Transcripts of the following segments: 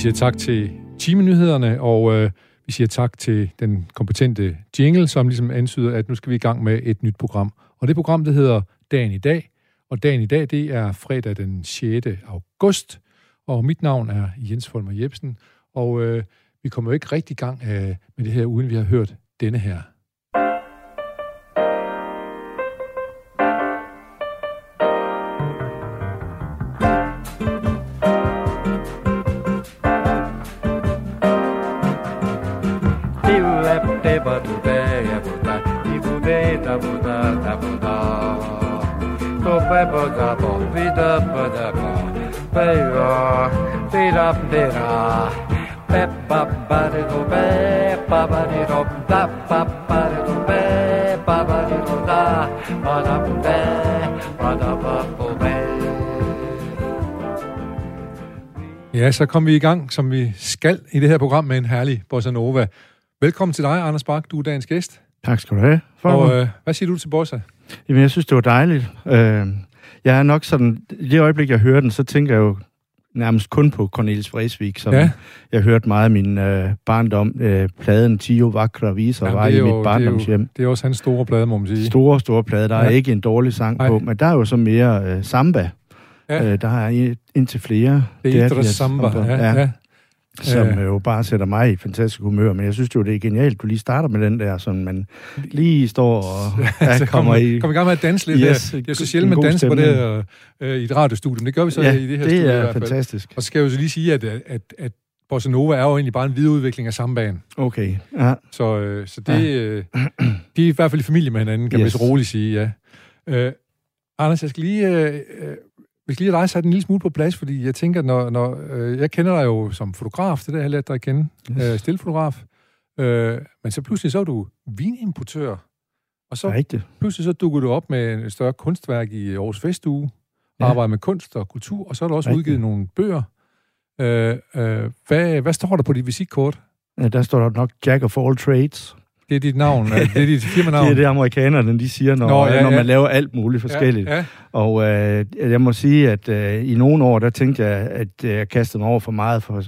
siger tak til timenyhederne, og øh, vi siger tak til den kompetente jingle, som ligesom antyder, at nu skal vi i gang med et nyt program. Og det program, det hedder Dagen i dag, og dagen i dag, det er fredag den 6. august, og mit navn er Jens Folmer Jebsen, og øh, vi kommer jo ikke rigtig i gang øh, med det her, uden vi har hørt denne her. Ja, så kom vi i gang, som vi skal i det her program med en herlig bossa nova. Velkommen til dig, Anders Bak. Du er dagens gæst. Tak skal du have. For og øh, hvad siger du til bossa? Jamen, jeg synes, det var dejligt. Øh, jeg er nok sådan... I det øjeblik, jeg hører den, så tænker jeg jo nærmest kun på Cornelis Vreeswijk, som ja. jeg hørte meget af min øh, barndom. Øh, pladen Tio Vakra Viser ja, var i mit barndomshjem. Det er, det er også hans store plade, må man sige. Store, store plade. Der ja. er ikke en dårlig sang Nej. på, men der er jo så mere øh, samba. Ja. Øh, der er indtil flere. Det er samba, ja. ja. ja som øh. jo bare sætter mig i fantastisk humør. Men jeg synes jo, det er genialt, du lige starter med den der, sådan man lige står og ja, så kommer i... Kom i gang med at danse lidt yes, der. Det er så sjældent, man danser på det øh, i et radiostudie, men det gør vi så ja, i det her det studie. er fantastisk. Og så skal jeg jo så lige sige, at, at, at Bossa Nova er jo egentlig bare en videreudvikling af sambanen. Okay, ja. Så, øh, så det, ja. øh, de er i hvert fald i familie med hinanden, kan yes. man så roligt sige, ja. Øh, Anders, jeg skal lige... Øh, vi skal lige rejse den en lille smule på plads, fordi jeg tænker, når, når øh, jeg kender dig jo som fotograf, det der jeg lært dig at kende, yes. øh, stilfotograf, øh, men så pludselig så er du vinimportør, og så Rigtigt. pludselig så dukker du op med et større kunstværk i Aarhus Festuge, ja. arbejder med kunst og kultur, og så er du også Rigtigt. udgivet nogle bøger. Øh, øh, hvad, hvad står der på dit visitkort? Ja, der står der nok Jack of all trades. Det er dit navn, det er dit firmanavn. det er det, amerikanerne de siger, når, Nå, ja, når man ja. laver alt muligt forskelligt. Ja, ja. Og øh, jeg må sige, at øh, i nogle år, der tænkte jeg, at øh, jeg kastede mig over for meget for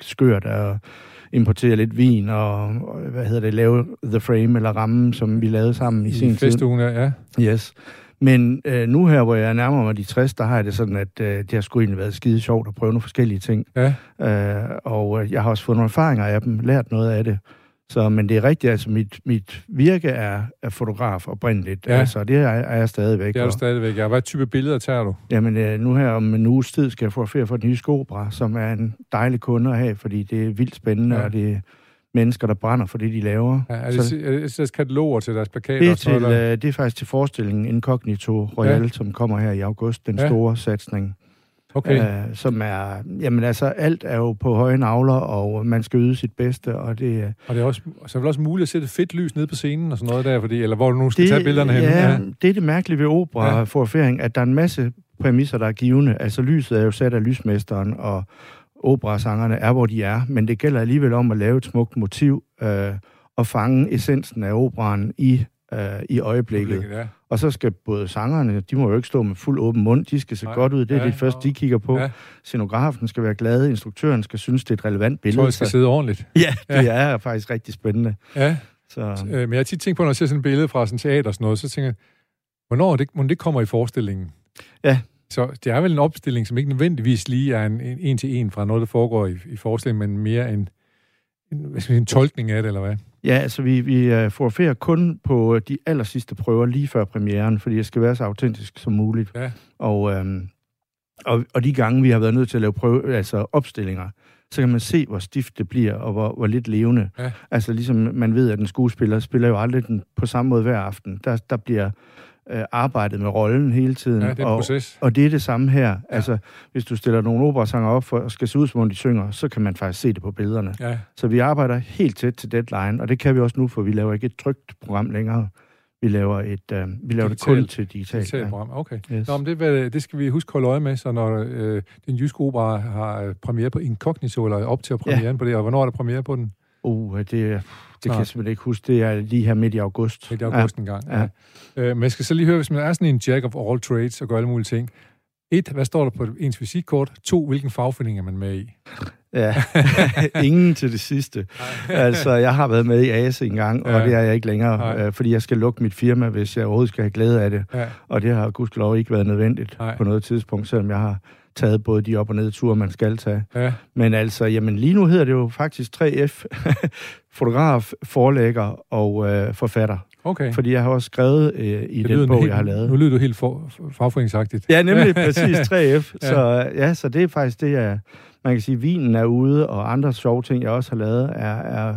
skørt og importere lidt vin og, hvad hedder det, lave The Frame eller rammen, som vi lavede sammen i, I sin tid. I ja. Yes. Men øh, nu her, hvor jeg nærmer mig de 60, der har jeg det sådan, at øh, det har sgu egentlig været skide sjovt at prøve nogle forskellige ting. Ja. Øh, og øh, jeg har også fået nogle erfaringer af dem, lært noget af det. Så, men det er rigtigt, altså mit, mit virke er, er fotograf oprindeligt. Ja. Altså, det er, er jeg stadigvæk. Det er du stadigvæk, ja. Hvad type billeder tager du? Jamen, øh, nu her om en uges tid skal jeg få ferie for den nye skobra, som er en dejlig kunde at have, fordi det er vildt spændende, ja. og det er mennesker, der brænder for det, de laver. Ja, er, det, så, er det deres kataloger til deres plakater? Det er, til, øh, det er faktisk til forestillingen Incognito Royal, ja. som kommer her i august, den ja. store satsning. Okay. Øh, som er, jamen altså, alt er jo på høje navler, og man skal yde sit bedste, og det... Og det er også, så er vel også muligt at sætte fedt lys ned på scenen og sådan noget der, fordi, eller hvor du nu skal det, tage billederne hen. Ja, ja, det er det mærkelige ved opera-forfæring, ja. at der er en masse præmisser, der er givende. Altså, lyset er jo sat af lysmesteren, og operasangerne er, hvor de er, men det gælder alligevel om at lave et smukt motiv, øh, og fange essensen af operaen i, øh, i øjeblikket. Ja. Og så skal både sangerne, de må jo ikke stå med fuld åben mund, de skal se Nej. godt ud, det er ja, det første, de kigger på. Ja. Scenografen skal være glad, instruktøren skal synes, det er et relevant billede. Jeg skal så... sidde ordentligt. Ja, det ja. er faktisk rigtig spændende. Ja, så... Øh, men jeg har tit tænkt på, når jeg ser sådan et billede fra sådan teater og sådan noget, så tænker jeg, hvornår det, det kommer i forestillingen? Ja. Så det er vel en opstilling, som ikke nødvendigvis lige er en, en, en til en fra noget, der foregår i, i forestillingen, men mere en, en, hvad skal sige, en tolkning af det, eller hvad? Ja, altså vi, vi uh, fotograferer kun på de aller sidste prøver lige før premieren, fordi det skal være så autentisk som muligt. Ja. Og, øhm, og, og de gange, vi har været nødt til at lave prøve, altså opstillinger, så kan man se, hvor stift det bliver, og hvor, hvor lidt levende. Ja. Altså ligesom man ved, at en skuespiller spiller jo aldrig den på samme måde hver aften. Der, der bliver øh, arbejdet med rollen hele tiden. Ja, det er og, proces. Og det er det samme her. Ja. Altså, hvis du stiller nogle operasanger op for, og skal se ud, som om de synger, så kan man faktisk se det på billederne. Ja. Så vi arbejder helt tæt til deadline, og det kan vi også nu, for vi laver ikke et trygt program længere. Vi laver, et, øh, vi laver digital, det kun til digitalt. Digital ja. program, okay. Yes. Nå, men det, det skal vi huske at holde øje med, så når øh, den jyske opera har premiere på Incognito, eller op til at premiere ja. på det, og hvornår er der premiere på den? Uh, det, det Snart. kan jeg simpelthen ikke huske. Det er lige her midt i august. Midt i august ja. en gang, ja. ja. Øh, men jeg skal så lige høre, hvis man er sådan en jack of all trades og gør alle mulige ting. Et, hvad står der på ens visitkort? To, hvilken fagforening er man med i? Ja, ingen til det sidste. altså, jeg har været med i AS en gang, ja. og det er jeg ikke længere, øh, fordi jeg skal lukke mit firma, hvis jeg overhovedet skal have glæde af det. Ja. Og det har gudskelov ikke været nødvendigt Nej. på noget tidspunkt, selvom jeg har taget både de op- og nedture, man skal tage. Ja. Men altså, jamen lige nu hedder det jo faktisk 3F, fotograf, forlægger og øh, forfatter. Okay. Fordi jeg har også skrevet øh, i det den bog, helt, jeg har lavet. Nu lyder du helt for, fagforeningsagtigt. Ja, nemlig præcis 3F. ja. Så, ja, så det er faktisk det, jeg, man kan sige, vinen er ude, og andre sjove ting, jeg også har lavet, er, er,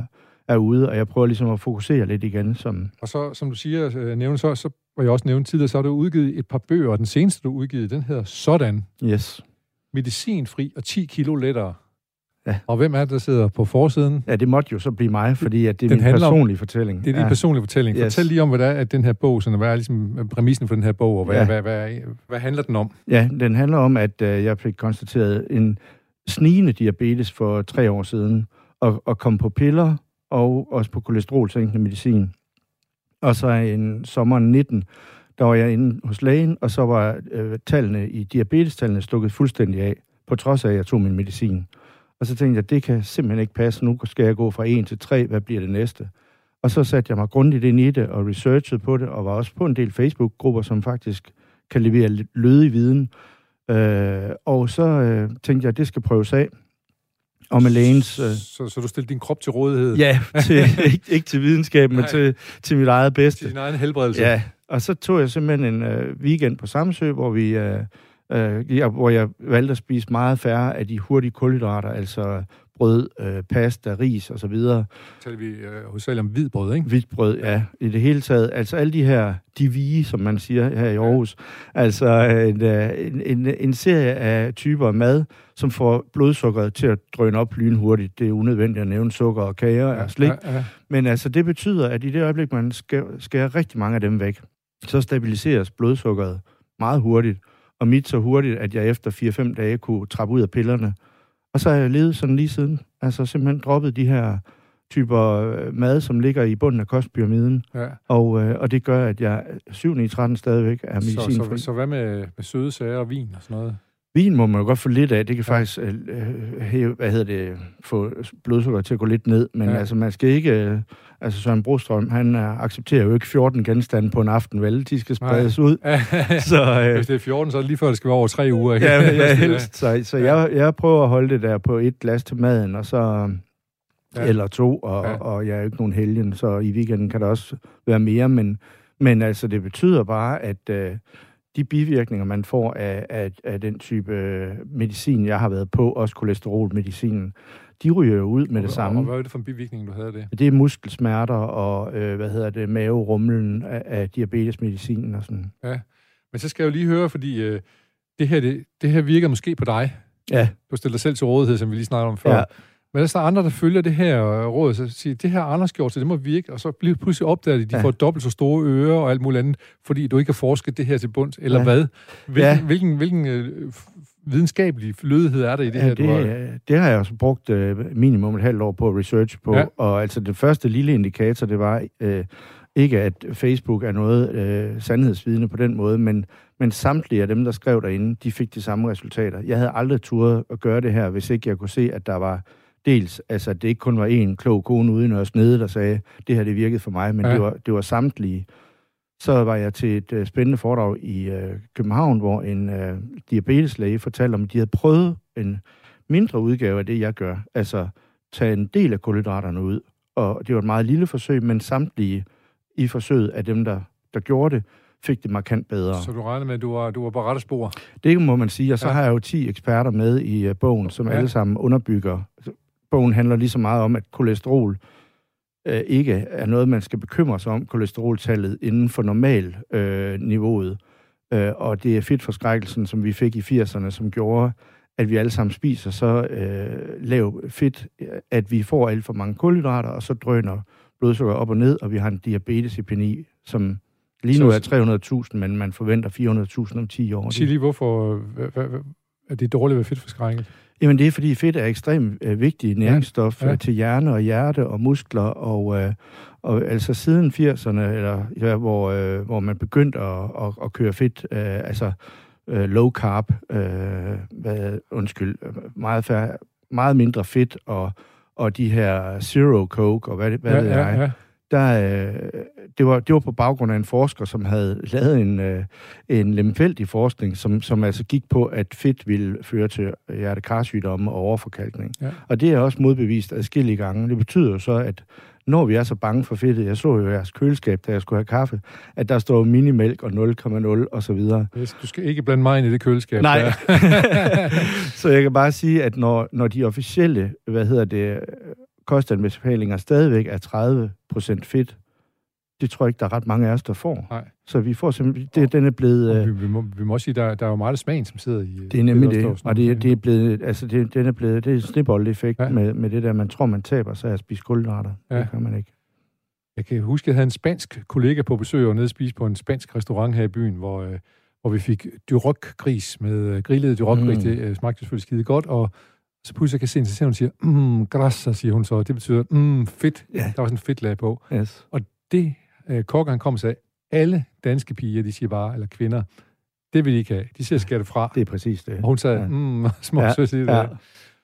er ude, og jeg prøver ligesom at fokusere lidt igen. Som... Og så, som du siger, øh, nævne, så, så var jeg også nævnt tidligere, så har du udgivet et par bøger, og den seneste, du udgivet, den hedder Sådan. Yes. Medicinfri og 10 kilo lettere. Ja. Og hvem er det, der sidder på forsiden? Ja, det måtte jo så blive mig, fordi at det er den min personlige om, fortælling. Det er din ja. personlige fortælling. Yes. Fortæl lige om, hvad det er, at den her bog, sådan, hvad er ligesom præmissen for den her bog, og hvad, ja. hvad, hvad, hvad, hvad handler den om? Ja, den handler om, at uh, jeg fik konstateret en snigende diabetes for tre år siden, og, og kom på piller, og også på kolesterolsænkende medicin. Og så en sommer 19, der var jeg inde hos lægen, og så var øh, tallene i diabetestallene stukket fuldstændig af, på trods af, at jeg tog min medicin. Og så tænkte jeg, det kan simpelthen ikke passe. Nu skal jeg gå fra 1 til 3. Hvad bliver det næste? Og så satte jeg mig grundigt ind i det og researchede på det, og var også på en del Facebook-grupper, som faktisk kan levere lødig viden. Øh, og så øh, tænkte jeg, at det skal prøves af. Og med lægens... Øh, så, så du stillede din krop til rådighed? Ja, til, ikke, ikke til videnskab, men til, til mit eget bedste. Til din egen helbredelse? Ja, og så tog jeg simpelthen en øh, weekend på Samsø, hvor vi... Øh, øh, hvor jeg valgte at spise meget færre af de hurtige kulhydrater, altså brød, øh, pasta, ris og så videre. Taler vi øh, om hvidbrød, ikke? Hvidbrød, ja. I det hele taget. Altså alle de her divige, som man siger her i Aarhus. Ja. Altså en, øh, en, en, en serie af typer af mad, som får blodsukkeret til at drøne op lynhurtigt. Det er unødvendigt at nævne sukker og kager ja, og slik. Ja, ja. Men altså det betyder, at i det øjeblik, man skærer, skærer rigtig mange af dem væk, så stabiliseres blodsukkeret meget hurtigt og mit så hurtigt, at jeg efter 4-5 dage kunne trappe ud af pillerne. Og så har jeg levet sådan lige siden. Altså simpelthen droppet de her typer øh, mad, som ligger i bunden af kostpyramiden. Ja. Og, øh, og det gør, at jeg 7 i 13 stadigvæk er medicinfri. Så, så, så hvad med, med søde sager og vin og sådan noget? Vin må man jo godt få lidt af. Det kan ja. faktisk øh, hæve, hvad hedder det, få blodsukker til at gå lidt ned. Men ja. altså, man skal ikke... Øh, altså, Søren Brostrøm, han øh, accepterer jo ikke 14 genstande på en aften, vel? De skal spredes Nej. ud. så, øh, Hvis det er 14, så er det lige før, det skal være over tre uger. ja, ja, helst. Så, så ja. jeg, jeg prøver at holde det der på et glas til maden, og så... Ja. Eller to, og, ja. og jeg er jo ikke nogen helgen, så i weekenden kan der også være mere, men, men altså, det betyder bare, at... Øh, de bivirkninger, man får af, af, af den type øh, medicin, jeg har været på, også kolesterolmedicinen, de ryger jo ud med og, det samme. Og hvad er det for en bivirkning, du havde det? Det er muskelsmerter og, øh, hvad hedder det, maverumlen af, af diabetesmedicinen og sådan. Ja, men så skal jeg jo lige høre, fordi øh, det, her, det, det her virker måske på dig. Ja. Du stiller dig selv til rådighed, som vi lige snakkede om før. Ja. Men der er andre, der følger det her råd, så siger, det her Anders gjort, så det må virke, og så bliver pludselig opdaget, at de ja. får dobbelt så store ører og alt muligt andet, fordi du ikke har forsket det her til bunds, eller ja. hvad? Hvilken, ja. hvilken, hvilken øh, videnskabelig lødighed er der i det ja, her? Det, du har... det har jeg også brugt øh, minimum et halvt år på research på, ja. og altså det første lille indikator, det var øh, ikke, at Facebook er noget øh, sandhedsvidende på den måde, men, men samtlige af dem, der skrev derinde, de fik de samme resultater. Jeg havde aldrig turet at gøre det her, hvis ikke jeg kunne se, at der var dels, altså at det ikke kun var en klog kone uden os nede, der sagde, det her det virkede for mig, men ja. det, var, det var samtlige. Så var jeg til et uh, spændende foredrag i uh, København, hvor en uh, diabeteslæge fortalte om, at de havde prøvet en mindre udgave af det, jeg gør. Altså tage en del af kulhydraterne ud. Og det var et meget lille forsøg, men samtlige i forsøget af dem, der, der gjorde det, fik det markant bedre. Så du regner med, at du var, du var på rette spor? Det må man sige, og så ja. har jeg jo 10 eksperter med i uh, bogen, som ja. alle sammen underbygger bogen handler lige så meget om, at kolesterol øh, ikke er noget, man skal bekymre sig om, kolesteroltallet inden for normal øh, niveauet. Øh, og det er fedtforskrækkelsen, som vi fik i 80'erne, som gjorde, at vi alle sammen spiser så øh, lav fedt, at vi får alt for mange kulhydrater, og så drøner blodsukker op og ned, og vi har en diabetesepidemi, som lige nu er 300.000, men man forventer 400.000 om 10 år. Sig lige, hvorfor er det dårligt ved fedtforskrækket? Jamen det er, fordi fedt er ekstremt øh, vigtig næringsstof ja, ja. Øh, til hjerne og hjerte og muskler, og, øh, og altså siden 80'erne, eller, ja, hvor, øh, hvor man begyndte at, at, at køre fedt, øh, altså øh, low carb, øh, hvad, undskyld, meget, færre, meget mindre fedt, og, og de her Zero Coke, og hvad, hvad ja, ved jeg, ja, ja. der, øh, det, var, det var på baggrund af en forsker, som havde lavet en, øh, en lemfældig forskning, som, som altså gik på, at fedt ville føre til hjertekarsygdomme og overforkalkning. Ja. Og det er også modbevist adskillige gange. Det betyder jo så, at når vi er så bange for fedtet, jeg så jo jeres køleskab, da jeg skulle have kaffe, at der står minimælk og 0,0 og så videre. Yes, du skal ikke blande mig ind i det køleskab. Nej. så jeg kan bare sige, at når, når de officielle, hvad hedder det, kostanbefalinger stadigvæk er 30 procent fedt, det tror jeg ikke, der er ret mange af os, der får. Nej. Så vi får simpelthen, det, den er blevet... Og Øh, vi, vi, må, vi må også sige, der, der er jo meget af smagen, som sidder i... det er nemlig det, og det, det er blevet, altså det, den er blevet, det er snibbold-effekt Ja. med, med det der, man tror, man taber sig af at spise kulhydrater. Ja. Det kan man ikke. Jeg kan huske, at jeg havde en spansk kollega på besøg og nede og spise på en spansk restaurant her i byen, hvor, øh, hvor vi fik duroc-gris med øh, grillet duroc-gris. Mm. Det øh, smagte selvfølgelig skide godt, og så pludselig kan jeg se hende, hun, siger, mm, grassa, siger hun så. Det betyder, mm, fedt. Ja. Der var sådan en fedtlag på. Yes. Det, øh, kokken han kom og sagde, alle danske piger, de siger bare, eller kvinder, det vil de ikke have. De siger, skal det fra. Det er præcis det. Og hun sagde, Ja. mm, små Ja, sødt ja. Ja.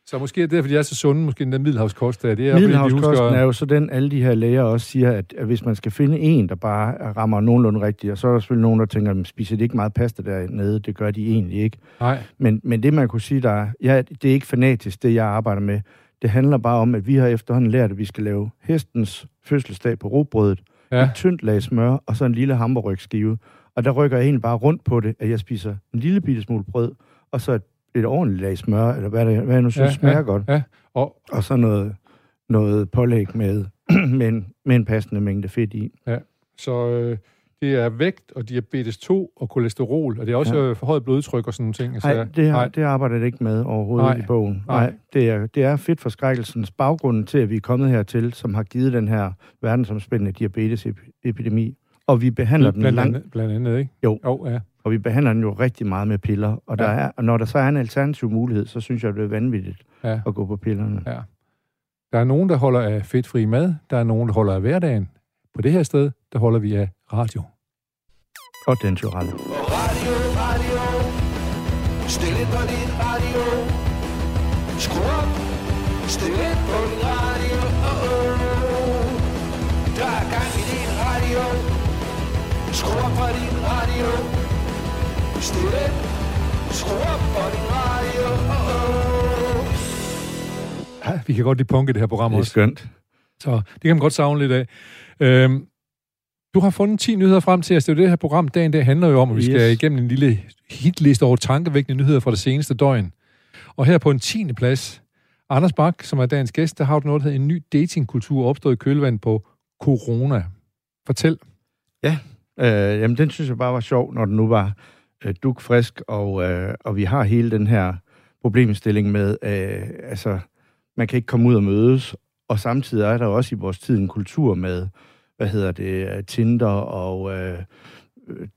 Så måske er det, fordi de er så sunde, måske den der middelhavskost der. Det er, fordi de Middelhavskosten husker, er jo så den, alle de her læger også siger, at, at hvis man skal finde en, der bare rammer nogenlunde rigtigt, og så er der selvfølgelig nogen, der tænker, "Men spiser de ikke meget pasta dernede? Det gør de egentlig ikke. Nej, Men, men det, man kunne sige, der er, ja, det er ikke fanatisk, det jeg arbejder med. Det handler bare om, at vi har efterhånden lært, at vi skal lave hestens fødselsdag på robrødet, ja. ja, et tyndt lag smør, og så en lille hamburgskive. Og der rykker jeg egentlig bare rundt på det, at jeg spiser en lille bitte smule brød, og så et, et ordentligt lag smør, eller hvad, det, hvad jeg nu synes Ja, smager ja, godt. ja. Og, Og så noget, noget pålæg med, med, en, med en passende mængde fedt i. Så øh, det er vægt og diabetes 2 og kolesterol, og det er også Ja. ja. forhøjet blodtryk og sådan nogle ting. Altså, Nej, det, har, det arbejder det ikke med overhovedet Nej. Nej. i bogen. Nej. Nej, det er, det er fedtforskrækkelsens baggrund til, at vi er kommet hertil, som har givet den her verdensomspændende diabetesepidemi. Og vi behandler den blandt, langt, andet, blandt andet, ikke? Jo. Jo, ja. og vi behandler den jo rigtig meget med piller. Og, der Ja. er, og når der så er en alternativ mulighed, så synes jeg, det er vanvittigt ja. at gå på pillerne. Ja. Der er nogen, der holder af fedtfri mad. Der er nogen, der holder af hverdagen. På det her sted, der holder vi af radio. Og den tyrelle. Radio, radio. Stil ind på din radio. Skru op. Stil ind på din radio. Oh, oh. Der er gang i din radio. Skru op på din radio. Stil ind. Skru op på din radio. Oh, oh. Ja, vi kan godt lide punke det her program Det er også. skønt. Så det kan man godt savne lidt af. Øhm, du har fundet 10 nyheder frem til os. Det er jo det her program, dagen der handler jo om, at vi Yes. skal igennem en lille hitliste over tankevækkende nyheder fra det seneste døgn. Og her på en 10. plads, Anders Bak, som er dagens gæst, der har du noget, der hedder en ny datingkultur opstået i kølvand på corona. Fortæl. Øh, jamen, den synes jeg bare var sjov, når den nu var øh, dukfrisk, og, øh, og vi har hele den her problemstilling med, øh, altså, man kan ikke komme ud og mødes, og samtidig er der også i vores tid en kultur med, hvad hedder det, Tinder og øh,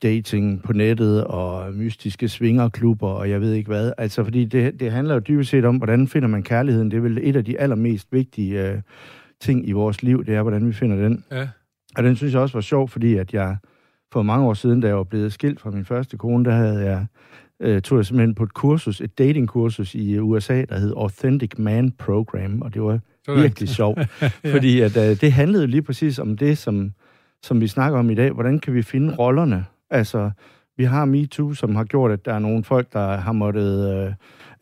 dating på nettet og mystiske svingerklubber og jeg ved ikke hvad. Altså, fordi det, det handler jo dybest set om, hvordan finder man kærligheden. Det er vel et af de allermest vigtige øh, ting i vores liv, det er, hvordan vi finder den. Ja. Og den synes jeg også var sjov, fordi at jeg for mange år siden, da jeg var blevet skilt fra min første kone, der havde jeg, øh, tog jeg simpelthen på et kursus, et datingkursus i USA, der hed Authentic Man Program, og det var Virkelig sjovt, fordi at, øh, det handlede lige præcis om det, som, som vi snakker om i dag. Hvordan kan vi finde rollerne? Altså, vi har MeToo, som har gjort, at der er nogle folk, der har måttet øh,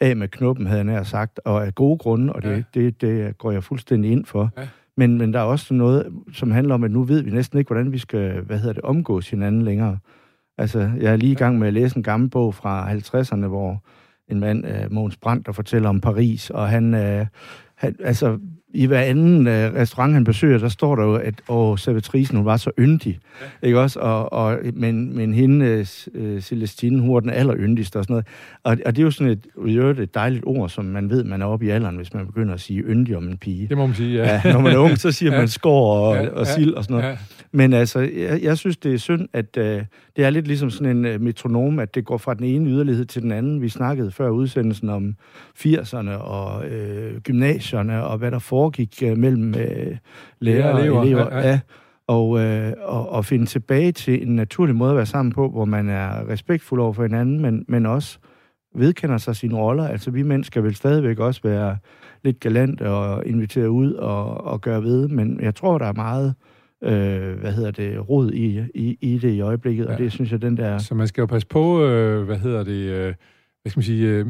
af med knuppen, havde jeg nær sagt, og af gode grunde, og det, Ja. det, det går jeg fuldstændig ind for. Ja. Men, men der er også noget, som handler om, at nu ved vi næsten ikke, hvordan vi skal, hvad hedder det, omgås hinanden længere. Altså, jeg er lige i gang med at læse en gammel bog fra 50'erne, hvor en mand, øh, Mogens Brandt, der fortæller om Paris, og han, øh, han altså, i hver anden øh, restaurant, han besøger, der står der jo, at åh, servitrisen, hun var så yndig, ja. ikke også? Og, og, men, men hende, øh, øh, Celestine, hun var den alleryndigste og sådan noget. Og, og det er jo sådan et, øvrigt et dejligt ord, som man ved, man er oppe i alderen, hvis man begynder at sige yndig om en pige. Det må man sige, ja. Ja, når man er ung, så siger Ja. man skår og, Ja, og sild og sådan noget. Ja. Men altså, jeg, jeg synes, det er synd, at øh, det er lidt ligesom sådan en øh, metronom, at det går fra den ene yderlighed til den anden. Vi snakkede før udsendelsen om 80'erne og øh, gymnasierne og hvad der foregik øh, mellem øh, lærer og elever, elever. ja, Ja, ja. ja. Og, øh, og, og finde tilbage til en naturlig måde at være sammen på, hvor man er respektfuld over for hinanden, men, men også vedkender sig sine roller. Altså, vi mænd skal vel stadigvæk også være lidt galant og invitere ud og, og gøre ved, men jeg tror, der er meget øh, hvad hedder det, rod i, i, i det i øjeblikket, ja. og det synes jeg, den der... Så man skal jo passe på, øh, hvad hedder det, øh, hvad skal man sige, øh,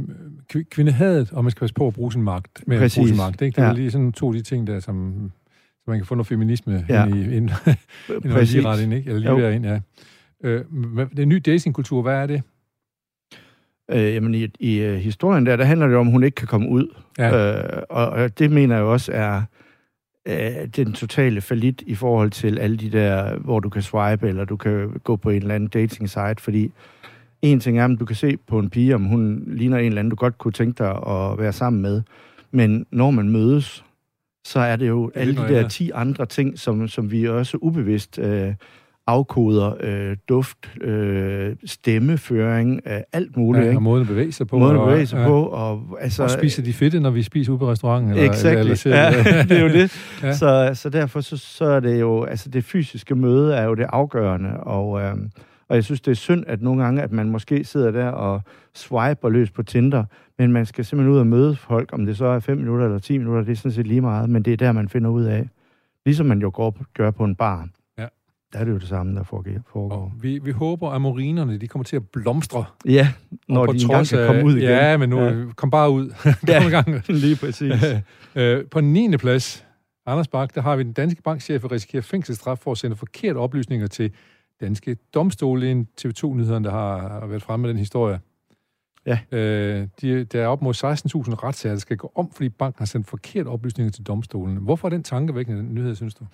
kvindehadet, og man skal passe på at bruge sin magt, med Præcis. at bruge sin magt, ikke? Det er ja. lige sådan to af de ting der, som, så man kan få noget feminisme ja. ind i, ind, ind lige ret ind, ikke? Eller lige ind, ja. Øh, den nye datingkultur, hvad er det? Øh, jamen, i, i uh, historien der, der handler det om, at hun ikke kan komme ud. Ja. Øh, og, og det mener jeg også er øh, den totale falit i forhold til alle de der, hvor du kan swipe, eller du kan gå på en eller anden dating site, fordi en ting er, at du kan se på en pige, om hun ligner en eller anden, du godt kunne tænke dig at være sammen med. Men når man mødes, så er det jo alle de der 10 andre ting, som, som vi også ubevidst øh, afkoder øh, duft, øh, stemmeføring, øh, alt muligt. Ja, og måden at bevæge sig på. Måden at bevæge sig ja. på. Og, altså, og spiser de fedte, når vi spiser ude på restauranten? Eller, exactly. eller, eller ja, det er jo det. ja. så, så derfor så, så er det jo, altså det fysiske møde er jo det afgørende, og, øh, og jeg synes, det er synd, at nogle gange, at man måske sidder der og swiper løs på Tinder, men man skal simpelthen ud og møde folk, om det så er 5 minutter eller 10 minutter, det er sådan set lige meget, men det er der, man finder ud af. Ligesom man jo går, gør på en bar der er det jo det samme, der foregår. Og vi, vi håber, at morinerne de kommer til at blomstre. Ja, når de engang kan komme ud igen. Ja, men nu ja. kom bare ud. ja, gang. lige præcis. Øh, på 9. plads, Anders Bak, der har vi den danske bankchef, der risikerer fængselsstraf for at sende forkerte oplysninger til danske domstole. En TV2-nyhederne, der har været fremme med den historie. Ja. Øh, de, der er op mod 16.000 retssager, der skal gå om, fordi banken har sendt forkerte oplysninger til domstolen. Hvorfor er den tankevækkende den nyhed, synes du?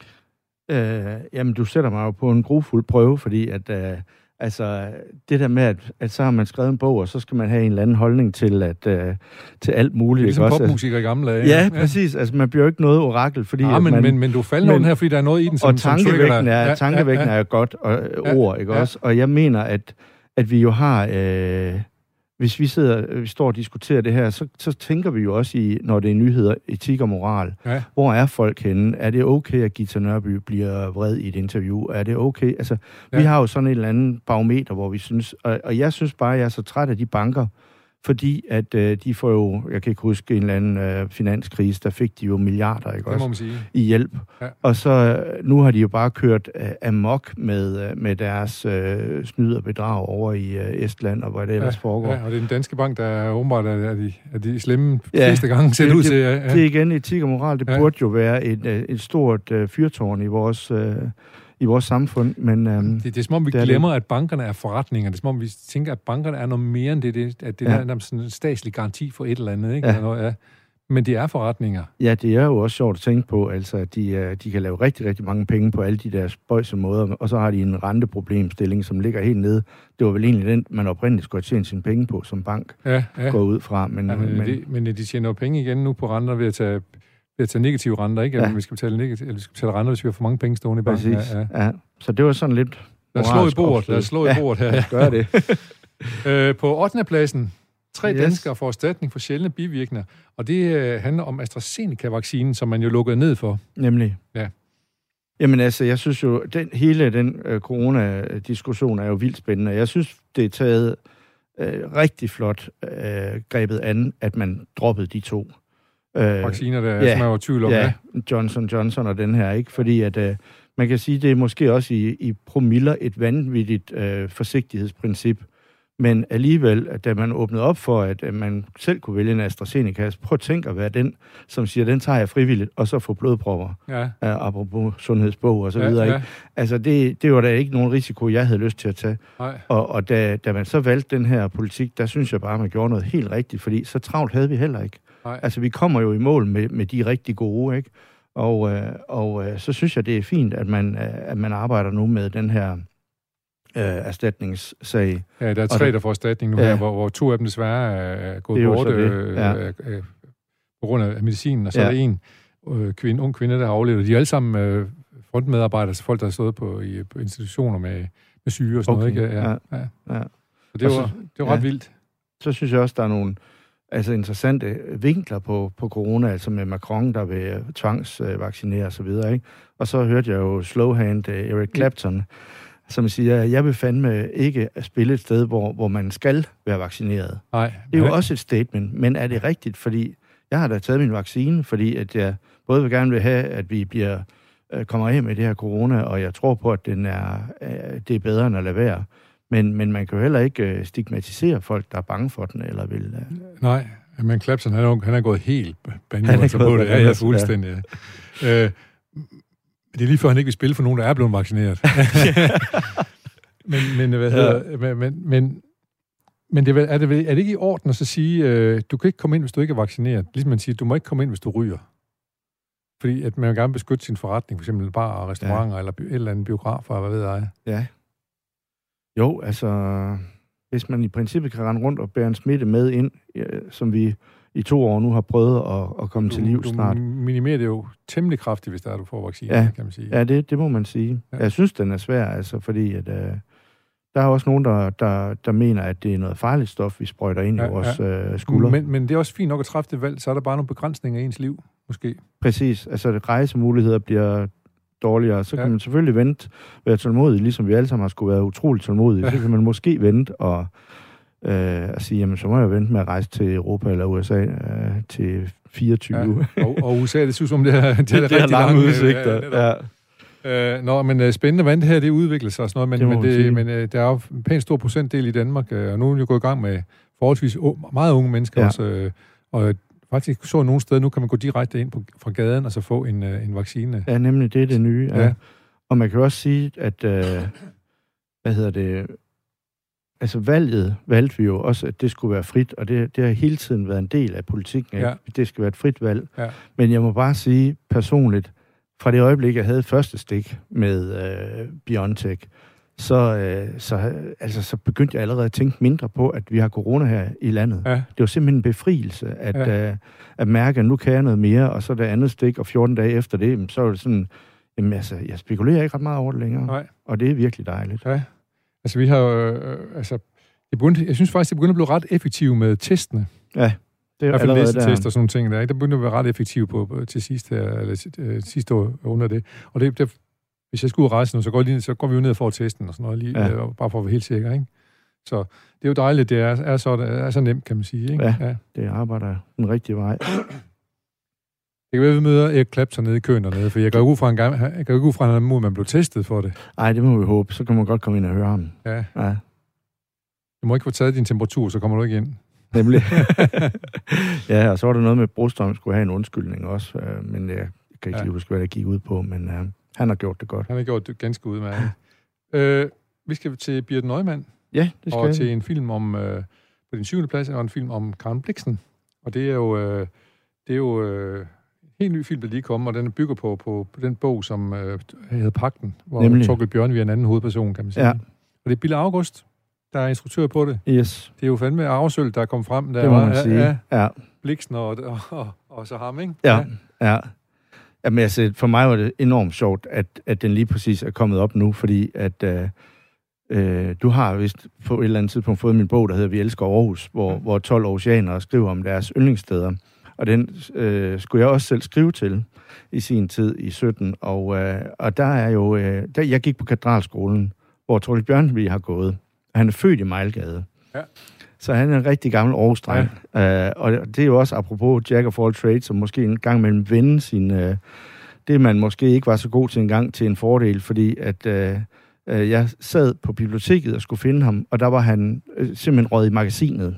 Øh, jamen, du sætter mig jo på en grufuld prøve, fordi at... Øh, Altså, det der med, at, at så har man skrevet en bog, og så skal man have en eller anden holdning til, at, uh, til alt muligt. Det er ligesom popmusikere i gamle dage. Ja, ja, præcis. Altså, man bliver jo ikke noget orakel, fordi... Ja, men, man, men, men du falder men, her, fordi der er noget i den, som, og tankevægten er, ja, tankevægten ja, ja. er godt og, ja, ord, ikke ja. også? Og jeg mener, at, at vi jo har... Øh, hvis vi sidder, vi står og diskuterer det her, så, så tænker vi jo også i, når det er nyheder, etik og moral. Ja. Hvor er folk henne? Er det okay, at Gita Nørby bliver vred i et interview? Er det okay? Altså, ja. vi har jo sådan en eller anden barometer, hvor vi synes, og, og jeg synes bare, at jeg er så træt af de banker, fordi at øh, de får jo, jeg kan ikke huske, en eller anden øh, finanskrise, der fik de jo milliarder, ikke også? Sige. I hjælp. Ja. Og så øh, nu har de jo bare kørt øh, amok med, øh, med deres øh, snyd og bedrag over i øh, Estland, og hvad det ellers ja, foregår. Ja, og det er den danske bank, der er åbenbart er, de, er de slemme ja, fleste gange set ud til. Ja, ja. Det er igen etik og moral. Det ja. burde jo være et, øh, et stort øh, fyrtårn i vores... Øh, i vores samfund. Men, øhm, det, det er som om, vi glemmer, det. at bankerne er forretninger. Det er som om, vi tænker, at bankerne er noget mere end det. det at det ja. er sådan en statslig garanti for et eller andet. Ikke? Ja. Eller noget, ja. Men det er forretninger. Ja, det er jo også sjovt at tænke på, altså, at de, de kan lave rigtig, rigtig mange penge på alle de der spøjse måder, og så har de en renteproblemstilling, som ligger helt nede. Det var vel egentlig den, man oprindeligt skulle tjene sine penge på som bank, ja, ja. går ud fra. Men, ja, men, men, det, men de tjener jo penge igen nu på renter ved at tage ved at tage negative renter, ikke? Ja. vi skal betale, negative, eller vi skal betale renter, hvis vi har for mange penge stående i banken. Præcis, ja, ja. ja. Så det var sådan lidt... Lad os slå i bordet, lad os slå i bordet her. Ja, gør det. øh, på 8. pladsen, tre yes. danskere får erstatning for sjældne bivirkninger, og det øh, handler om AstraZeneca-vaccinen, som man jo lukkede ned for. Nemlig. Ja. Jamen altså, jeg synes jo, den, hele den øh, corona-diskussion er jo vildt spændende. Jeg synes, det er taget øh, rigtig flot øh, grebet an, at man droppede de to øh, vacciner, der, ja, som er jo tvivl om. Ja, Johnson Johnson og den her, ikke? Fordi at, øh, man kan sige, det er måske også i, i promiller et vanvittigt øh, forsigtighedsprincip, men alligevel, at da man åbnede op for, at, at man selv kunne vælge en AstraZeneca, prøv at tænke at være den, som siger, den tager jeg frivilligt, og så få blodpropper, ja. uh, apropos sundhedsbog og så ja, videre. Ja. Ikke? Altså, det, det var da ikke nogen risiko, jeg havde lyst til at tage. Nej. Og, og da, da man så valgte den her politik, der synes jeg bare, at man gjorde noget helt rigtigt, fordi så travlt havde vi heller ikke. Nej. Altså, vi kommer jo i mål med, med de rigtig gode, ikke? Og, øh, og øh, så synes jeg, det er fint, at man, øh, at man arbejder nu med den her øh, erstatningssag. Ja, der er tre, der får erstatning nu ja. her, hvor, hvor to af dem desværre er gået bort øh, ja. øh, øh, på grund af medicinen, og så ja. er der en øh, kvinde, ung kvinde, der har overlevet. De er alle sammen øh, frontmedarbejdere, altså folk, der har stået på, i, på institutioner med, med syge og sådan okay. noget. Ikke? Ja, ja. Ja. ja. Så det var, det var ret ja. vildt. Så synes jeg også, der er nogle altså interessante vinkler på, på corona, altså med Macron, der vil tvangsvaccinere osv., ikke? Og så hørte jeg jo slowhand uh, Eric Clapton, som siger, jeg vil fandme ikke spille et sted, hvor, hvor man skal være vaccineret. Nej. Det er jo også et statement, men er det rigtigt? Fordi jeg har da taget min vaccine, fordi at jeg både vil gerne vil have, at vi bliver øh, kommer af med det her corona, og jeg tror på, at den er, øh, det er bedre end at lade være. Men, men man kan jo heller ikke øh, stigmatisere folk, der er bange for den, eller vil... Øh... Nej, men Klapsen, han er, han er gået helt er banjoen på det. Ja, ja, fuldstændig. Ja. Øh, det er lige før, han ikke vil spille for nogen, der er blevet vaccineret. men, men, hvad hedder, ja. men, men, men, men det er, er, det, er det ikke i orden at så sige, øh, du kan ikke komme ind, hvis du ikke er vaccineret? Ligesom man siger, du må ikke komme ind, hvis du ryger. Fordi at man vil gerne beskytte sin forretning, for eksempel bar og restauranter, ja. eller bi- et eller andet biografer, hvad ved jeg. Ja. Jo, altså, hvis man i princippet kan rende rundt og bære en smitte med ind, ja, som vi i to år nu har prøvet at, at komme til liv du snart. minimerer det jo temmelig kraftigt, hvis der er, du får vaccine, Ja. kan man sige. Ja, det, det må man sige. Ja. Ja. Jeg synes, den er svær, altså, fordi at, øh, der er også nogen, der, der, der mener, at det er noget farligt stof, vi sprøjter ind Ja, i vores øh, skuldre. Men, men det er også fint nok at træffe det valg, så er der bare nogle begrænsninger i ens liv, måske. Præcis. Altså, rejsemuligheder bliver dårligere. Så Ja. kan man selvfølgelig vente, være tålmodig, ligesom vi alle sammen har skulle være utroligt tålmodige. Ja. Så kan man måske vente og øh, at sige, jamen, så må jeg vente med at rejse til Europa eller USA øh, til 24. Ja. Og, og USA, det synes som det er, det er, det, det er rigtig lange udsigter. Ja. Ja, Øh, nå, men øh, spændende, hvordan det her det udvikler sig og sådan noget, Det men, må men, sige. det, men øh, der er jo en pænt stor procentdel i Danmark, øh, og nu er vi jo gået i gang med forholdsvis u- meget unge mennesker Ja. også, øh, og faktisk så nogle steder, nu kan man gå direkte ind på, fra gaden og så få en, øh, en vaccine. ja, nemlig det er det nye. Ja. Ja. Og man kan også sige, at øh, hvad hedder det, altså valget valgte vi jo også, at det skulle være frit, og det, det har hele tiden været en del af politikken, Ja. at det skal være et frit valg. Ja. Men jeg må bare sige personligt, fra det øjeblik, jeg havde første stik med øh, BioNTech, så, øh, så, altså, så begyndte jeg allerede at tænke mindre på, at vi har corona her i landet. Ja. Det var simpelthen en befrielse, at, Ja. øh, at mærke, at nu kan jeg noget mere, og så det andet stik, og 14 dage efter det, jamen, så er det sådan, jamen altså, jeg spekulerer ikke ret meget over det længere. Nej. Og det er virkelig dejligt. Ja. Altså, vi har jo, øh, altså, det begyndte, jeg synes faktisk, det begynder at blive ret effektive med testene. Ja, det I er fald allerede der. og sådan nogle ting der. Ikke? Der begyndte at være ret effektive på, til sidst her, eller øh, sidste år under det. Og det, det, hvis jeg skulle rejse nu, så går, lige, så går vi jo ned og får testen og sådan noget, lige, Ja. ja. bare for at være helt sikker. Ikke? Så det er jo dejligt, det er, er, så, er så nemt, kan man sige. Ikke? Ja. ja. Det arbejder den rigtige vej. Det kan være, at vi møder Erik Klapser nede i køen dernede, for jeg går jo ud fra en gang, jeg går jo ud fra, at man blev testet for det. Ej, det må vi håbe. Så kan man godt komme ind og høre ham. Ja. Ja, Du må ikke få taget din temperatur, så kommer du ikke ind. nemlig. ja, og så var der noget med, at Brostrøm skulle have en undskyldning også, øh, men jeg kan ikke Ja. lige huske, hvad der gik ud på, men øh, han har gjort det godt. Han har gjort det ganske udmærket. øh, vi skal til Birte Neumann, Ja, det skal og jeg. til en film om, øh, på din syvende plads, og en film om Karen Bliksen. Og det er jo, øh, det er jo øh, en helt ny film, der lige kom, og den bygger på, på, på den bog, som øh, hedder Pakten, hvor Nemlig. Torkel Bjørn er en anden hovedperson, kan man sige. Ja. Og det er Bille August, der er instruktør på det. Yes, Det er jo fandme Arvesøl, der er kommet frem. Der det må var- man sige. Ja, Ja, Bliksen og, og, og, og så ham, ikke? ja, ja. Jamen, altså, for mig var det enormt sjovt, at, at den lige præcis er kommet op nu, fordi at øh, øh, du har vist på et eller andet tidspunkt fået min bog, der hedder Vi elsker Aarhus, hvor, Ja. hvor 12 oceanere skriver om deres yndlingssteder. Og den øh, skulle jeg også selv skrive til i sin tid i 17. Og, øh, og der er jo... Øh, der, jeg gik på katedralskolen, hvor Torkel Bjørnby har gået. Han er født i Mejlgade. Ja. Så han er en rigtig gammel Aarhus-dreng. Ja. Øh, og det er jo også apropos Jack of all trades, som måske en gang mellem vende sin... Øh, det, man måske ikke var så god til en gang til en fordel, fordi at... Øh, øh, jeg sad på biblioteket og skulle finde ham, og der var han øh, simpelthen røget i magasinet.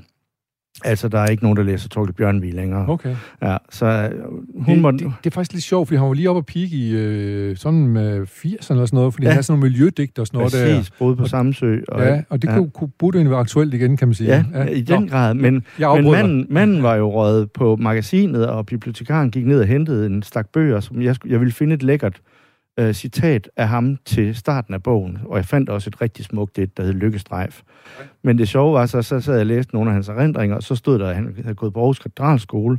Altså, der er ikke nogen, der læser Torkel Bjørnvig længere. Okay. Ja, så øh, hun det, måtte... det, det, er faktisk lidt sjovt, fordi han var lige oppe og pike i øh, sådan med 80'erne eller sådan noget, fordi ja. Han er sådan nogle miljødigter og sådan noget der. Præcis, boede på Samsø. Og, Ja, og det ja. kunne, kunne burde egentlig være aktuelt igen, kan man sige. Ja, ja, i den Nå, grad. Men, men manden, manden var jo røget på magasinet, og bibliotekaren gik ned og hentede en stak bøger, som jeg, jeg ville finde et lækkert øh, citat af ham til starten af bogen. Og jeg fandt også et rigtig smukt et, der hed Lykkestrejf. Men det sjove var så, så sad jeg og læste nogle af hans erindringer, og så stod der, at han havde gået på Aarhus Katedralskole,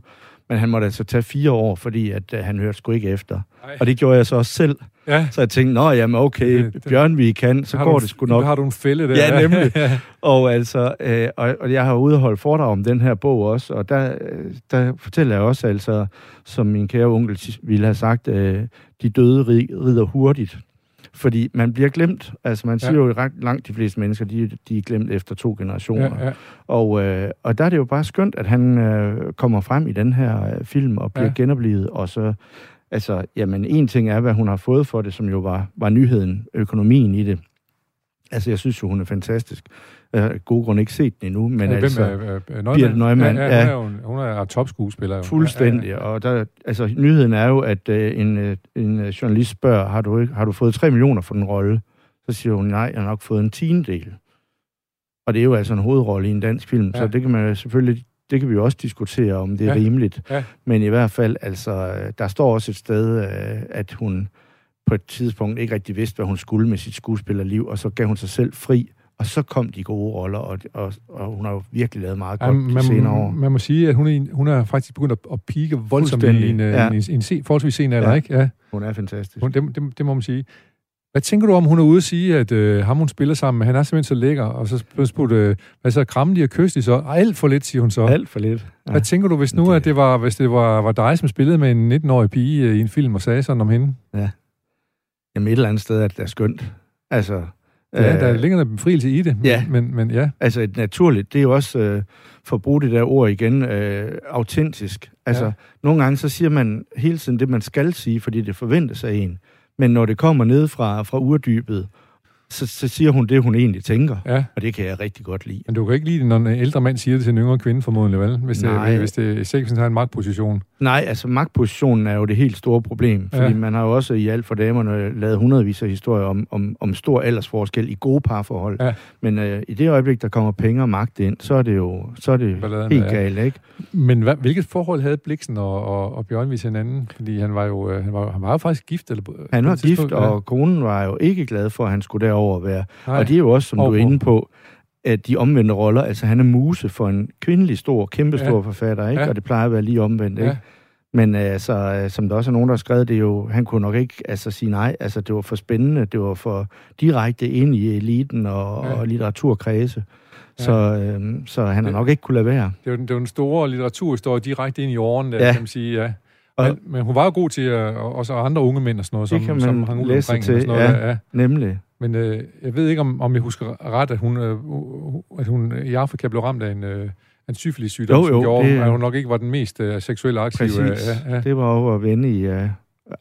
men han måtte altså tage fire år, fordi at, øh, han hørte sgu ikke efter. Ej. Og det gjorde jeg så også selv. Ja, Så jeg tænkte, nå jamen okay, Det- det- Bjørnvig kan, så går du, det sgu nok. Har du en fælde der? Ja, nemlig. Og altså, øh, og, og jeg har holde foredrag om den her bog også, og der, øh, der fortæller jeg også altså, som min kære onkel ville have sagt, øh, de døde ri- rider hurtigt. Fordi man bliver glemt. Altså, man siger Ja. jo ret langt de fleste mennesker, de, de er glemt efter to generationer. Ja, ja. Og, øh, og der er det jo bare skønt, at han øh, kommer frem i den her øh, film og bliver ja. genoplevet. Og så, altså, jamen, en ting er, hvad hun har fået for det, som jo var, var nyheden, økonomien i det. Altså, jeg synes jo, hun er fantastisk. Jeg har af gode grunde ikke set den endnu, men altså... Hvem er, er, er Birthe Neumann, Ja, ja, ja. hun er jo en- hun er topskuespiller. jo. Fuldstændig. Ja, ja, Og der, altså, nyheden er jo, at øh, en, øh, en øh, journalist spørger, har du, ikke, har du fået 3 millioner for den rolle? Så siger hun, nej, jeg har nok fået en tiendedel. Og det er jo altså en hovedrolle i en dansk film, ja. Ja. så det kan man selvfølgelig, det kan vi jo også diskutere, om det er Ja. ja. rimeligt. Ja. Men i hvert fald, altså, øh, der står også et sted, øh, at hun på et tidspunkt ikke rigtig vidste, hvad hun skulle med sit skuespillerliv, og så gav hun sig selv fri, og så kom de gode roller, og, og, og hun har jo virkelig lavet meget Ja, godt de senere år. man, man må sige, at hun er, hun er faktisk begyndt at, at pike voldsomt i en, ja. ja. en, en, en se, forholdsvis sen alder, Ja. ikke? Ja, Hun er fantastisk. hun, det, det, det må man sige. Hvad tænker du om, hun er ude at sige, at øh, ham, hun spiller sammen med, han er simpelthen så lækker, og så blev spurgt, øh, hvad så, kramme de og kysse de så? Ej, Alt for lidt, siger hun så. Alt for lidt. Ja. Hvad tænker du, hvis nu, Det- at det var, hvis det var, var dig, som spillede med en 19-årig pige øh, i en film og sagde sådan om hende? Jamen et eller andet sted er det da skønt. Altså, Ja, øh, der ligger der befrielse i det. ja. Men, men ja, altså et naturligt, det er jo også, øh, for at bruge det der ord igen, øh, autentisk. Altså, Ja. nogle gange så siger man hele tiden det, man skal sige, fordi det forventes af en. Men når det kommer ned fra, fra urdybet, så, så siger hun det, hun egentlig tænker. ja. Og det kan jeg rigtig godt lide. Men du kan ikke lide det, når en ældre mand siger det til en yngre kvinde, formodentlig, vel? Hvis det, Nej. hvis det hvis har en magtposition. Nej, altså magtpositionen er jo det helt store problem, fordi Ja. ja. man har jo også i alt for damerne lavet hundredvis af historier om, om, om stor aldersforskel i gode parforhold. Ja. Men øh, i det øjeblik, der kommer penge og magt ind, så er det jo så er det Balladen, helt ja. galt, ikke? Men hvad, hvilket forhold havde Bliksen og, og, og Bjørnvi til hinanden? Fordi han var jo, øh, han var, han var jo faktisk gift. Eller, Han var gift, og konen var jo ikke glad for, at han skulle derover være. Nej. Og det er jo også, som Og du er inde på, at de omvendte roller, altså han er muse for en kvindelig stor, kæmpestor Ja. ja. forfatter, ikke? Ja. Ja. Og det plejer at være lige omvendt, ikke? Ja. Men altså, øh, som der også er nogen, der har skrevet, det er jo, han kunne nok ikke altså, sige nej. Altså, det var for spændende, det var for direkte ind i eliten og, Ja. ja. og litteraturkredse. Ja. Så, øh, så han har nok ikke kunne lade være. Det var, den, det var den store litteraturhistorie direkte ind i årene, der, Ja. kan man sige, ja. Og- Men, men hun var jo god til at, og også andre unge mænd og sådan noget, som, som hang ud omkring til, og sådan noget. ja. Ja. Nemlig. Men øh, jeg ved ikke, om, om jeg husker ret, at hun, øh, at hun i Afrika blev ramt af en, øh, en syfilis-sygdom, Jo, som jo, gjorde, det- at hun nok ikke var den mest øh, seksuelle aktive. Præcis. Ja, ja, Det var over at vende i uh,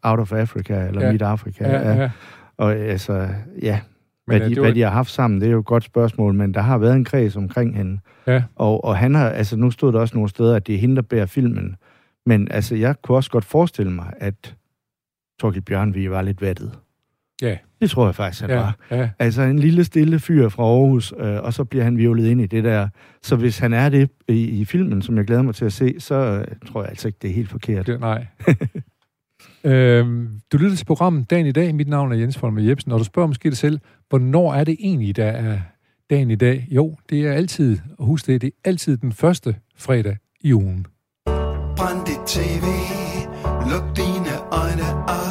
Out of Africa, eller Ja. ja. Midt-Afrika. ja, ja. Og altså, ja, Men, hvad, øh, de, det var- hvad de har haft sammen, det er jo et godt spørgsmål, men der har været en kreds omkring hende. Ja. Og, og han har, altså nu stod der også nogle steder, at det er hende, der bærer filmen. Men altså, jeg kunne også godt forestille mig, at Torgild Bjørnvig var lidt vattet. Ja. Det tror jeg faktisk, han ja, var. ja. Altså en lille stille fyr fra Aarhus, øh, og så bliver han violet ind i det der. Så hvis han er det i, i filmen, som jeg glæder mig til at se, så øh, tror jeg altså ikke, det er helt forkert. Det, nej. øhm, du lytter til programmet Dagen i dag. Mit navn er Jens Folmer Jebsen, og du spørger måske dig selv, hvornår er det egentlig, der er dagen i dag? Jo, det er altid, og husk det, det er altid den første fredag i ugen. Brænd dit tv, luk dine øjne og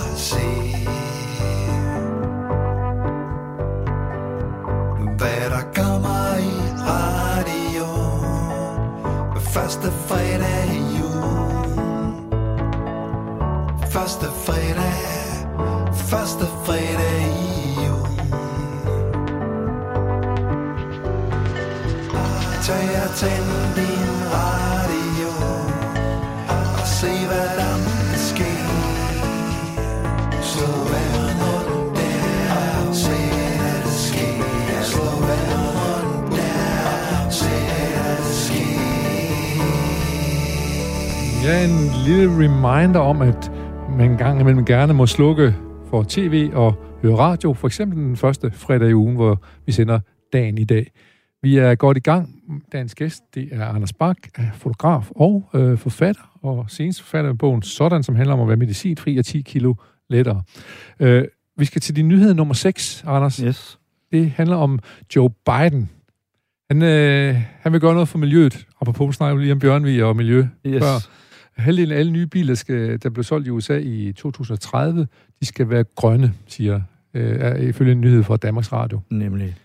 se. Hvad der kommer i radio. Første fredag i jul. Første fredag, første fredag i jul. Tag og tænd din radio Ja, en lille reminder om, at man en gang imellem gerne må slukke for tv og høre radio, for eksempel den første fredag i ugen, hvor vi sender dagen i dag. Vi er godt i gang. Dagens gæst, det er Anders Bak, fotograf og øh, forfatter, og senest forfatter af bogen Sådan, som handler om at være medicinfri og 10 kilo lettere. Øh, vi skal til din nyhed nummer 6, Anders. Yes. Det handler om Joe Biden. Han, øh, han vil gøre noget for miljøet. Apropos snakker lige om Bjørnvig og miljø. Yes. Før. Halvdelen af alle nye biler, skal, der blev solgt i USA i 2030, de skal være grønne, siger øh, er ifølge en nyhed fra Danmarks Radio. Nemlig.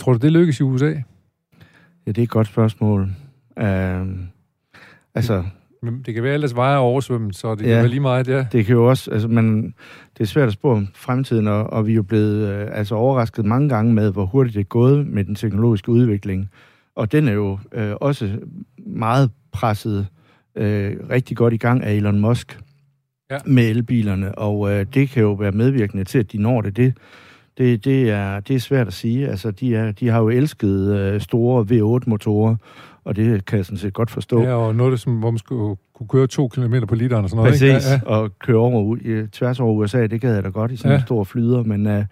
Tror du, det lykkes i USA? Ja, det er et godt spørgsmål. Uh, altså, Men det kan være, at ellers vejer oversvømmet, så det ja. Kan være lige meget, ja. Det kan jo også, altså man, det er svært at spå om fremtiden, og, og vi er jo blevet øh, altså overrasket mange gange med, hvor hurtigt det er gået med den teknologiske udvikling. Og den er jo øh, også meget presset øh, rigtig godt i gang af Elon Musk Ja. med elbilerne, og øh, det kan jo være medvirkende til, at de når det. Det, det, det, er, det er svært at sige. Altså, de, er, de har jo elsket øh, store V8-motorer, og det kan jeg sådan set godt forstå. Ja, og noget, som, hvor man skulle kunne køre to kilometer på literen og sådan noget. Præcis, Ikke? Ja, ja. og køre over, i, tværs over USA, det gad jeg da godt i sådan ja. En stor flyder, men, uh,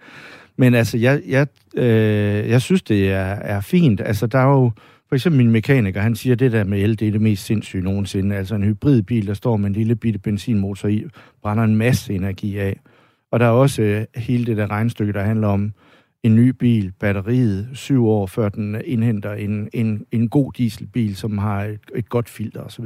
men altså, jeg, jeg, øh, jeg synes, det er, er fint. Altså, der er jo, for eksempel min mekaniker, han siger, det der med el, det er det mest sindssyge nogensinde. Altså, en hybridbil, der står med en lille bitte benzinmotor i, brænder en masse energi af. Og der er også øh, hele det der regnstykke, der handler om en ny bil, batteriet, syv år før den indhenter en, en, en god dieselbil, som har et, et godt filter osv.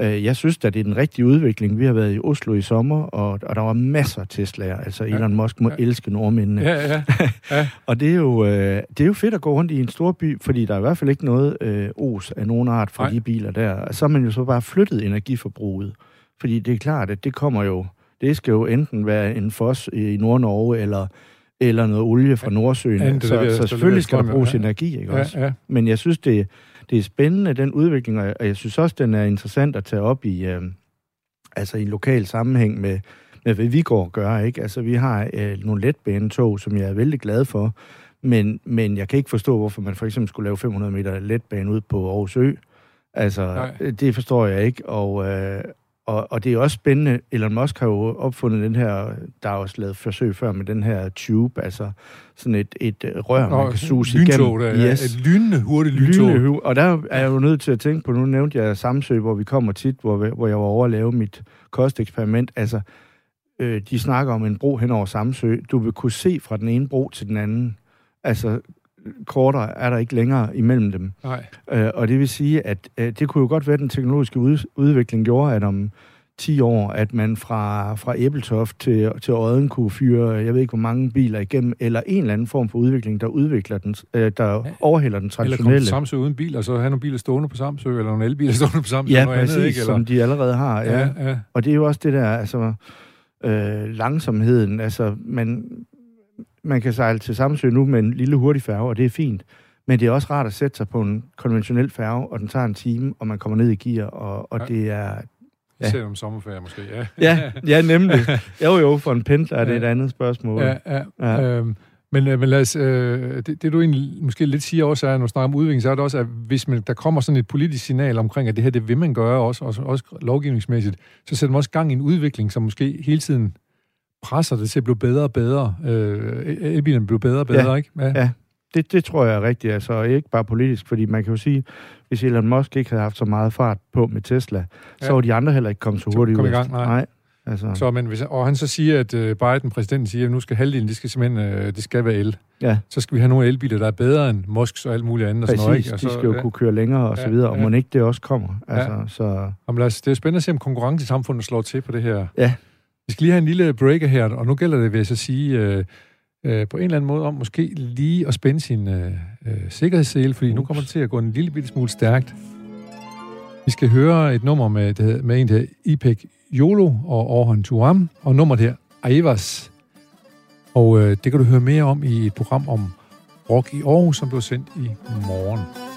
Øh, Jeg synes at det er den rigtige udvikling. Vi har været i Oslo i sommer, og, og der var masser af Tesla'er. Altså Elon Musk må Ja. elske nordmændene. Ja, ja. ja. Og det er, jo, øh, det er jo fedt at gå rundt i en stor by, fordi der er i hvert fald ikke noget øh, os af nogen art fra Nej. de biler der. Og så har man jo så bare flyttet energiforbruget. Fordi det er klart, at det kommer jo... Det skal jo enten være en fos i Nord-Norge, eller, eller noget olie fra Nordsøen. Der Så, så der selvfølgelig skal der bruges ja. energi, ikke også? ja, ja. Men jeg synes, det, det er spændende, den udvikling, og jeg- synes også, den er interessant at tage op i, øh, altså i en lokal sammenhæng med, med, hvad vi går og gør. Ikke? Altså, vi har øh, nogle letbanetog, som jeg er vældig glad for, men, men jeg kan ikke forstå, hvorfor man for eksempel skulle lave 500 meter letbane ud på Aarhus Ø. Altså, Nej. det forstår jeg ikke, og... Øh, og, og det er også spændende. Elon Musk har jo opfundet den her, der er også lavet forsøg før med den her tube, altså sådan et, et øh, rør, man kan suge lyntog, igennem. der, yes. Et lynende hurtigt lyntog. Lynende, og der er jeg jo nødt til at tænke på, nu nævnte jeg Samsø, hvor vi kommer tit, hvor, hvor jeg var over at lave mit kosteksperiment. Altså, øh, de snakker om en bro hen over Samsø. Du vil kunne se fra den ene bro til den anden. Altså, kortere er der ikke længere imellem dem. Nej. Øh, og det vil sige, at øh, det kunne jo godt være, at den teknologiske ud, udvikling gjorde, at om 10 år, at man fra, fra Æbeltoft til, til Odden kunne fyre, jeg ved ikke, hvor mange biler igennem, eller en eller anden form for udvikling, der udvikler den, øh, der overhælder den Eller komme traditionelle. Samsø uden bil, og så have nogle biler stående på Samsø, eller nogle elbiler stående på Samsø, Ja, noget præcis, andet, ikke? Eller, som de allerede har. Ja. ja, ja. Og det er jo også det der, altså øh, langsomheden. Altså, man, man kan sejle til Samsø nu med en lille hurtig færge, og det er fint. Men det er også rart at sætte sig på en konventionel færge, og den tager en time, og man kommer ned i gear, og, og Ja. det er... Især om sommerferie måske, ja. Ja, ja, nemlig. Jo, jo, for en pendler er det Ja. et andet spørgsmål. Ja, ja. Ja. ja. Øhm, men, øh, men lad os, øh, det, det du egentlig måske lidt siger også, er, når du snakker om udvikling, så er det også, at hvis man, der kommer sådan et politisk signal omkring, at det her, det vil man gøre også, også, også lovgivningsmæssigt, så sætter man også gang i en udvikling, som måske hele tiden presser det til at blive bedre og bedre. Øh, elbilerne bliver bedre og bedre, Ja. ikke? Ja. Det, det tror jeg er rigtigt, altså ikke bare politisk, fordi man kan jo sige, hvis Elon Musk ikke havde haft så meget fart på med Tesla, ja. så Ja. var de andre heller ikke kommet så Så hurtigt kom i gang, nej. nej. Altså, Så, men hvis, og han så siger, at øh, Biden, præsidenten, siger, at nu skal halvdelen, det skal simpelthen, øh, det skal være el. ja. Så skal vi have nogle elbiler, der er bedre end Musks og alt muligt andet. Og sådan noget, Præcis, ikke? Og de så, skal jo ja. kunne køre længere og Ja, så videre, og ja. må ikke det også kommer. Altså, så, Jamen, lad os, det er spændende at se, om konkurrencesamfundet slår til på det her. Ja. Vi skal lige have en lille breaker her, og nu gælder det, vil jeg så sige, øh, øh, på en eller anden måde om måske lige at spænde sin øh, øh, sikkerhedssele, fordi nu kommer det til at gå en lille bitte smule stærkt. Vi skal høre et nummer med, det hedder, med en, der hedder Ipek Yolo og Orhan Turam, og nummeret her, Aivas. Og øh, det kan du høre mere om i et program om rock i Aarhus, som blev sendt i morgen.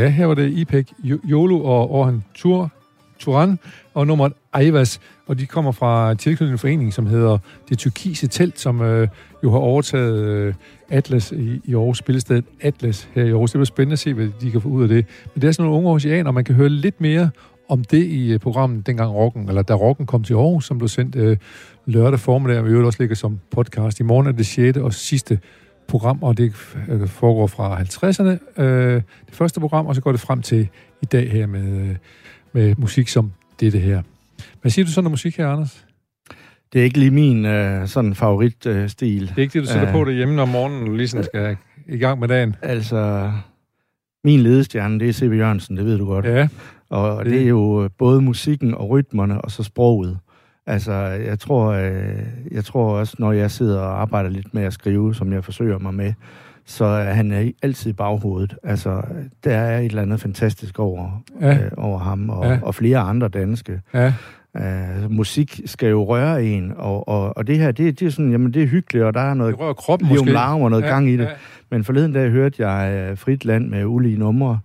Ja, her var det Ipek Jolo og Orhan Tur, Turan og nummeret Aivas, og de kommer fra tilknytning en forening, som hedder Det Tyrkise Telt, som øh, jo har overtaget øh, Atlas i, i Aarhus, spillestedet Atlas her i Aarhus. Det bliver spændende at se, hvad de kan få ud af det. Men det er sådan nogle unge oceaner, og man kan høre lidt mere om det i øh, programmet dengang Rocken, eller da Rocken kom til Aarhus, som blev sendt øh, lørdag formiddag, og vi øvrigt også ligger som podcast. I morgen er det 6. og sidste program, og det øh, foregår fra 50'erne, øh, det første program, og så går det frem til i dag her med, øh, med musik som dette her. Hvad siger du sådan om musik her, Anders? Det er ikke lige min øh, sådan favoritstil. Øh, stil. Det er ikke det, du sætter Ja. på derhjemme om morgenen, når du ligesom skal i gang med dagen. altså, min ledestjerne, det er C.V. Jørgensen, det ved du godt. Ja, Og Det- det er jo øh, både musikken og rytmerne, og så sproget. Altså, jeg tror, øh, jeg tror også, når jeg sidder og arbejder lidt med at skrive, som jeg forsøger mig med, så er han altid i baghovedet. Altså, der er et eller andet fantastisk over, Ja. øh, over ham, og, Ja. og flere andre danske. ja, Uh, musik skal jo røre en, og, og, og det her, det, det er sådan, jamen det er hyggeligt, og der er noget det rører kroppen liv larm og noget ja, gang i det. Ja. Men forleden dag hørte jeg uh, Frit Land med ulige numre,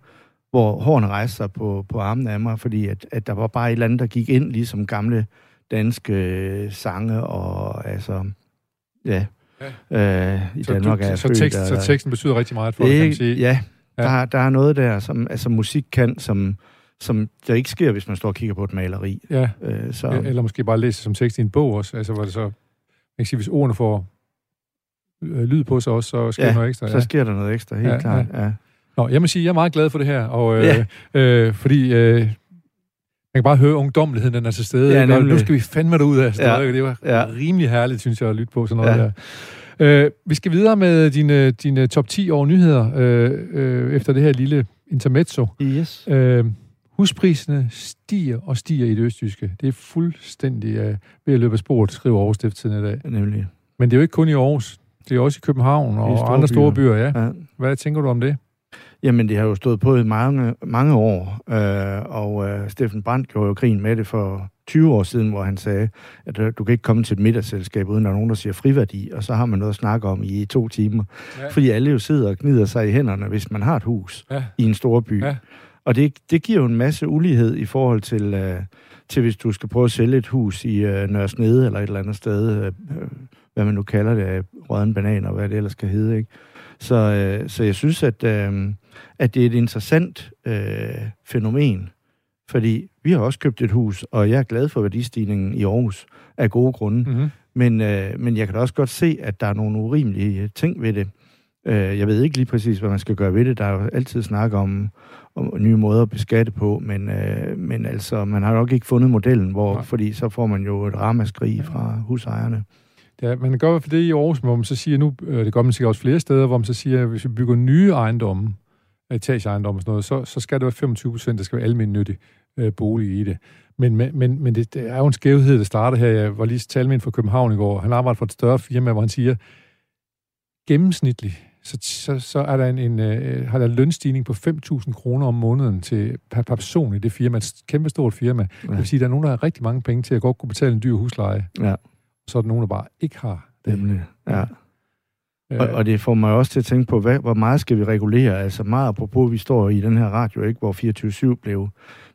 hvor hårene rejste sig på, på armen af mig, fordi at, at der var bare et eller andet, der gik ind, ligesom gamle danske øh, sange, og altså, ja, øh, i Så, Danmark du, er så, født, tekst, så og- teksten betyder rigtig meget for det dig, kan man sige. Ja, Ja. Der, der er noget der, som altså, musik kan, som, som der ikke sker, hvis man står og kigger på et maleri. Ja, Øh, så, eller måske bare læse som tekst i en bog også. Altså, hvor det så, man kan sige, hvis ordene får øh, lyd på sig også, så sker Ja, der noget ekstra. så sker der noget ekstra, helt Ja, ja, klart. Ja. Nå, jeg må sige, jeg er meget glad for det her, og, øh, Ja. øh, fordi øh, man kan bare høre ungdommeligheden, den er til stede. Ja, nu skal vi fandme derud af. Ja. Ja. Det var Ja. rimelig herligt, synes jeg, at lytte på sådan noget Ja. der. Øh, vi skal videre med dine, dine top 10 over nyheder, øh, øh, efter det her lille intermezzo. Yes. Øh, huspriserne stiger og stiger i det østjyske. Det er fuldstændig øh, ved at løbe af sporet, skriver Aarhus Stiftstidende i dag. Nemlig. Men det er jo ikke kun i Aarhus. Det er også i København og store andre store byer. byer, ja. Ja. Hvad tænker du om det? Jamen, det har jo stået på i mange, mange år, øh, og øh, Steffen Brandt gjorde jo grin med det for 20 år siden, hvor han sagde, at øh, du kan ikke komme til et middagsselskab, uden er nogen, der siger friværdi, og så har man noget at snakke om i to timer. Ja. Fordi alle jo sidder og gnider sig i hænderne, hvis man har et hus Ja. i en stor by. Ja. Og det, det giver jo en masse ulighed i forhold til, øh, til hvis du skal prøve at sælge et hus i øh, Nørresnede eller et eller andet sted, øh, øh, hvad man nu kalder det, rødden banan og hvad det ellers skal hedde. Ikke? Så, øh, så jeg synes, at, øh, at det er et interessant øh, fænomen, fordi vi har også købt et hus, og jeg er glad for værdistigningen i Aarhus af gode grunde. Mm-hmm. Men, øh, men jeg kan da også godt se, at der er nogle urimelige ting ved det. Øh, jeg ved ikke lige præcis, hvad man skal gøre ved det. Der er jo altid snak om, om nye måder at beskatte på, men, øh, men altså, man har nok ikke fundet modellen, hvor, Nej. fordi så får man jo et ramaskrig fra husejerne. Ja, man gør i hvert fald det i Aarhus, hvor man så siger nu, øh, det gør man sikkert også flere steder, hvor man så siger, at hvis vi bygger nye ejendomme, etageejendomme og sådan noget, så, så skal det være 25 procent, der skal være almindelig øh, bolig i det. Men, men, men, det, det er jo en skævhed, der starter her. Jeg var lige en fra København i går. Han arbejder for et større firma, hvor han siger, gennemsnitligt, så, så, så er der en, en, øh, har der en lønstigning på 5.000 kroner om måneden til, per, per person i det firma. Et kæmpe stort firma. Det vil sige, at der er nogen, der har rigtig mange penge til at godt kunne betale en dyr husleje. Ja. Så er der nogen, der bare ikke har det. Nemlig. Ja. Øh, Og, og det får mig også til at tænke på, hvad, hvor meget skal vi regulere? Altså meget apropos, vi står i den her radio, ikke, hvor 24-7 blev,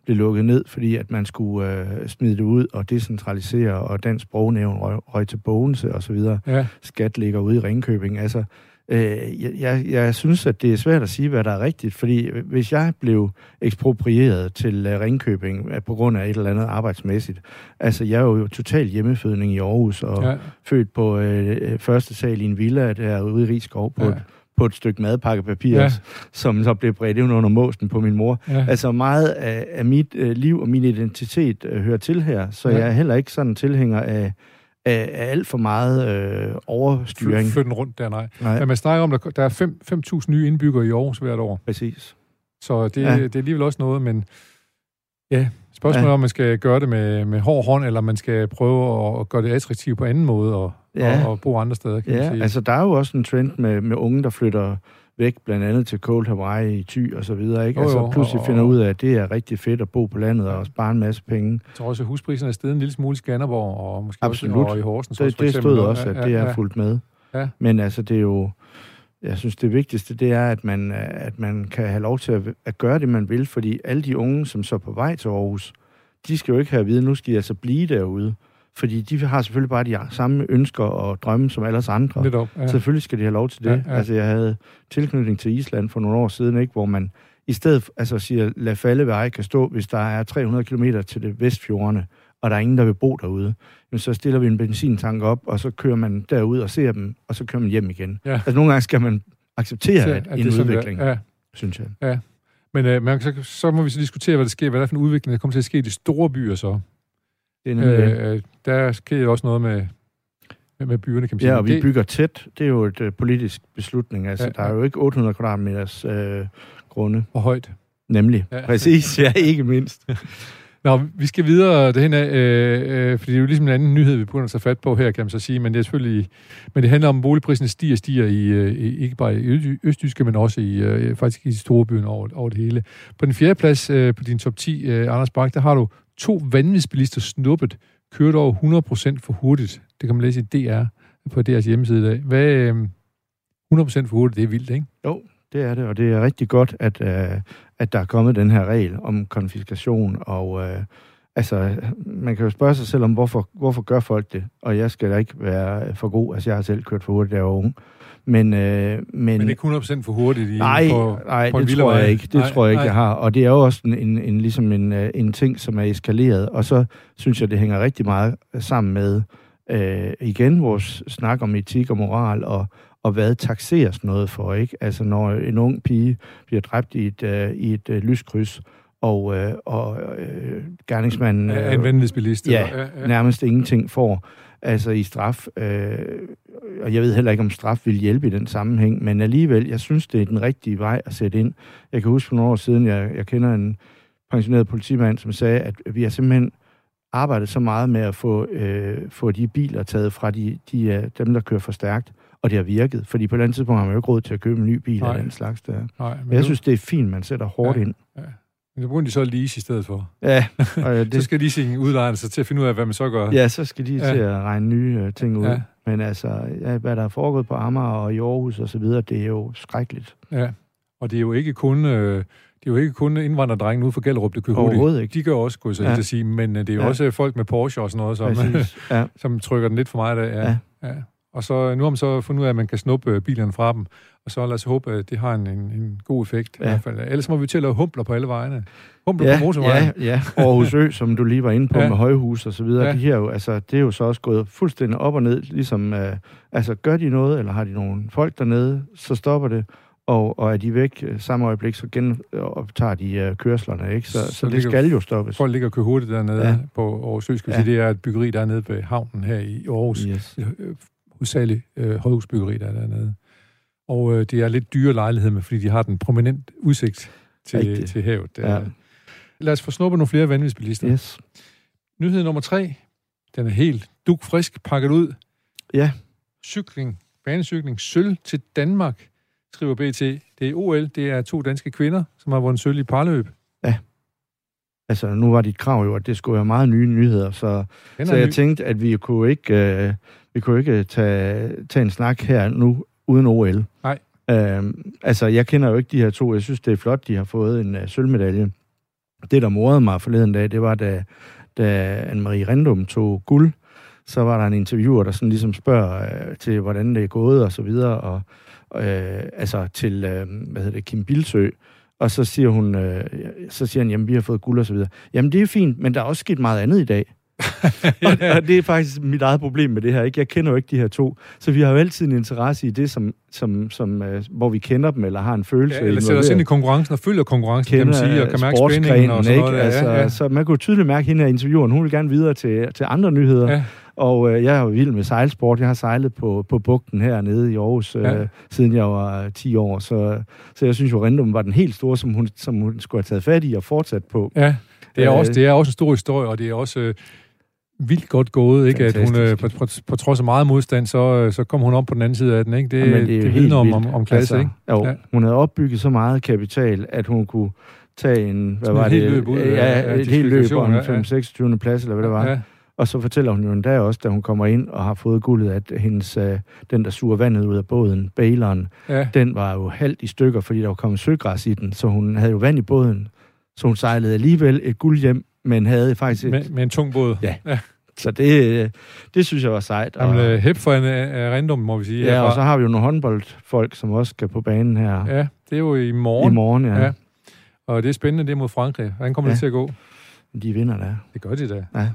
blev lukket ned, fordi at man skulle øh, smide det ud og decentralisere, og dansk sprognævn røg, røg til Bogense og så videre. ja, Skat ligger ude i Ringkøbing. Altså, Øh, jeg, jeg, jeg synes, at det er svært at sige, hvad der er rigtigt, fordi hvis jeg blev eksproprieret til uh, Ringkøbing uh, på grund af et eller andet arbejdsmæssigt, altså jeg er jo totalt hjemmefødning i Aarhus, og ja. født på uh, første sal i en villa derude i Rigskov på ja. et på et stykke madpakkepapir, ja. som så blev bredt ind under måsen på min mor. Ja. Altså meget af, af mit uh, liv og min identitet uh, hører til her, så ja. jeg er heller ikke sådan tilhænger af af, af alt for meget øh, overstyring. Flyt den rundt der, nej. nej. Men man snakker om, at der, der er 5.000 nye indbyggere i Aarhus hvert år. Præcis. Så det, ja. det er alligevel også noget, men ja, spørgsmålet ja. om man skal gøre det med, med hård hånd, eller man skal prøve at, at gøre det attraktivt på anden måde, og, ja. og, og bo andre steder, kan ja, man sige. altså der er jo også en trend med, med unge, der flytter væk, blandt andet til Cold Hawaii i Thy og så videre, ikke? Oh, altså pludselig finder ud af, at det er rigtig fedt at bo på landet og spare en masse penge. Jeg tror også, at huspriserne er stedet en lille smule i Skanderborg, og måske Absolut. også i Horsens. Det, også, det stod også, at ja, det er ja. fuldt med. Ja. Men altså, det er jo... Jeg synes, det vigtigste, det er, at man, at man kan have lov til at, at gøre det, man vil, fordi alle de unge, som så er på vej til Aarhus, de skal jo ikke have at vide, nu skal de altså blive derude. Fordi de har selvfølgelig bare de samme ønsker og drømme som alle andre. Netop, ja. Selvfølgelig skal de have lov til det. Ja, ja. Altså, jeg havde tilknytning til Island for nogle år siden, ikke, hvor man i stedet altså siger, lad falde ved ej kan stå, hvis der er 300 km til det vestfjordene, og der er ingen, der vil bo derude. Men så stiller vi en benzintank op, og så kører man derud og ser dem, og så kører man hjem igen. Ja. Altså, nogle gange skal man acceptere så, at, en udvikling, ja. synes jeg. Ja. Men øh, man, så, så må vi så diskutere, hvad der sker, hvad der er for en udvikling, der kommer til at ske i de store byer så. Det er øh, der sker også noget med, med, byerne, kan man sige. Ja, og vi bygger tæt. Det er jo et uh, politisk beslutning. Altså, ja, ja. der er jo ikke 800 kvadratmeters uh, grunde. Og højt. Nemlig. Ja. Præcis, ja, ikke mindst. Nå, vi skal videre derhen af, øh, øh, fordi det er jo ligesom en anden nyhed, vi begynder at tage fat på her, kan man så sige, men det er selvfølgelig, men det handler om, at boligpriserne stiger stiger i, øh, ikke bare i Østjyske, men også i, øh, faktisk i byer over, over det hele. På den fjerde plads øh, på din top 10, øh, Anders Bak, der har du to vanvidsbilister snuppet, kørte over 100% for hurtigt. Det kan man læse i DR på deres hjemmeside i dag. Hvad, øh, 100% for hurtigt, det er vildt, ikke? Jo, det er det, og det er rigtig godt, at, øh, at der er kommet den her regel om konfiskation, og øh, altså, man kan jo spørge sig selv om, hvorfor, hvorfor gør folk det? Og jeg skal da ikke være for god, altså jeg har selv kørt for hurtigt, der var unge. Men, øh, men, men ikke 100% for hurtigt i, nej, på, nej, på det tror jeg ikke. Det nej, tror jeg ikke, nej. jeg har. Og det er jo også en, en, en, ligesom en, øh, en ting, som er eskaleret. Og så synes jeg, det hænger rigtig meget sammen med, øh, igen, vores snak om etik og moral, og, og hvad taxeres noget for, ikke? Altså, når en ung pige bliver dræbt i et, uh, i et uh, lyskryds, og, øh, og øh, gerningsmanden... Øh, en vanvidsbilist. Ja, ja, ja, nærmest ingenting får altså i straf. Øh, og jeg ved heller ikke, om straf vil hjælpe i den sammenhæng, men alligevel, jeg synes, det er den rigtige vej at sætte ind. Jeg kan huske for nogle år siden, jeg, jeg kender en pensioneret politimand, som sagde, at vi har simpelthen arbejdet så meget med at få, øh, få de biler taget fra de, de, dem, der kører for stærkt, og det har virket. Fordi på et eller andet tidspunkt har man jo ikke råd til at købe en ny bil Nej. af den slags der. Nej, men jeg du... synes, det er fint, man sætter hårdt ja, ind. Ja. Men så begynder de så at lease i stedet for. Ja. Og ja det... så skal leasing udlejerne sig til at finde ud af, hvad man så gør. Ja, så skal de ja. til at regne nye uh, ting ud. Ja. Men altså, hvad der er foregået på Amager og i Aarhus og så videre, det er jo skrækkeligt. Ja, og det er jo ikke kun... Øh, det er jo ikke kun indvandrerdrengen ude for Gellerup, det kører hurtigt. ikke. De gør også, kunne jeg ja. sige, men øh, det er jo ja. også folk med Porsche og sådan noget, som, ja. som trykker den lidt for meget af. Ja. Ja. Ja. Og så, nu har man så fundet ud af, at man kan snuppe øh, bilerne fra dem, og så lad os håbe, at det har en, en, en god effekt. Ja. I hvert fald. Ellers må vi til at lave humpler på alle vejene. Humpler ja, på motorvejen. Ja, ja. Aarhus Ø, som du lige var inde på ja. med højhus og så videre, ja. de her jo, altså, det er jo så også gået fuldstændig op og ned. Ligesom, uh, altså, gør de noget, eller har de nogle folk dernede, så stopper det. Og, og er de væk uh, samme øjeblik, så genoptager de uh, kørslerne, ikke? Så, så, så det skal jo stoppes. Folk ligger og kører hurtigt dernede ja. på Aarhus Ø, skal ja. sige. Det er et byggeri, der er nede ved havnen her i Aarhus. Yes hovedsageligt øh, højhusbyggeri, der er dernede. Og øh, det er lidt dyre lejligheder, med, fordi de har den prominent udsigt til, til havet. Der. Ja. Lad os få snuppet nogle flere vanvidsbilister. Yes. Nyhed nummer tre. Den er helt dukfrisk pakket ud. Ja. Cykling, banecykling, sølv til Danmark, skriver BT. Det er OL, det er to danske kvinder, som har vundet sølv i parløb. Ja. Altså, nu var dit krav jo, at det skulle være meget nye nyheder, så, så jeg ny. tænkte, at vi kunne ikke... Øh, vi kunne ikke tage, tage en snak her nu uden OL. Nej. Øhm, altså, jeg kender jo ikke de her to. Jeg synes, det er flot, de har fået en uh, sølvmedalje. Det, der morede mig forleden dag, det var, da, da Anne-Marie Rendum tog guld, så var der en interviewer, der sådan ligesom spørger uh, til, hvordan det er gået og så videre, og, øh, altså til, øh, hvad hedder det, Kim Bilsø, og så siger hun, øh, så siger han, jamen vi har fået guld og så videre. Jamen det er fint, men der er også sket meget andet i dag. og, og det er faktisk mit eget problem med det her. Ikke? Jeg kender jo ikke de her to. Så vi har jo altid en interesse i det, som, som, som, uh, hvor vi kender dem, eller har en følelse. Ja, eller sætter os ind i konkurrencen og følger konkurrencen, kender, kan man sige, og kan mærke spændingen og sådan noget. Altså, Ja, ja. Så man kunne tydeligt mærke hende her intervieweren. Hun vil gerne videre til, til andre nyheder. Ja. Og øh, jeg er jo vild med sejlsport. Jeg har sejlet på, på bugten hernede i Aarhus, øh, Ja. siden jeg var 10 år. Så, så jeg synes jo, Rindum var den helt store, som hun, som hun skulle have taget fat i og fortsat på. Ja, det er, Øh, også, det er også en stor historie, og det er også øh, vildt godt gået, ikke? At hun, øh, på, på, på trods af meget modstand, så, øh, så kom hun om på den anden side af den, ikke? Det, Jamen, det, jo det vidner om, om, om klasse, ikke? Jo, Ja. hun havde opbygget så meget kapital, at hun kunne tage en, hvad var et det? helt løb ud ja, af et helt løb på en ja, ja. 5-26. plads, eller hvad det var. Ja, Og så fortæller hun jo endda også, da hun kommer ind og har fået guldet, at hendes, øh, den, der suger vandet ud af båden, baileren, ja. den var jo halvt i stykker, fordi der var kommet søgræs i den, så hun havde jo vand i båden. Så hun sejlede alligevel et guld hjem, men havde faktisk... Et, Med, med en tung båd. Ja. Så det, øh, det synes jeg var sejt. Og, Jamen, øh, hæb for en af Rindum, må vi sige. ja, og herfra. så har vi jo nogle håndboldfolk, som også skal på banen her Ja, det er jo i i morgen, morgen. Ja. Ja. ja. og det er spændende, det er mod Frankrig. Hvordan kommer ja. Ja. det til at gå? De vinder der. Det gør de da. Ja.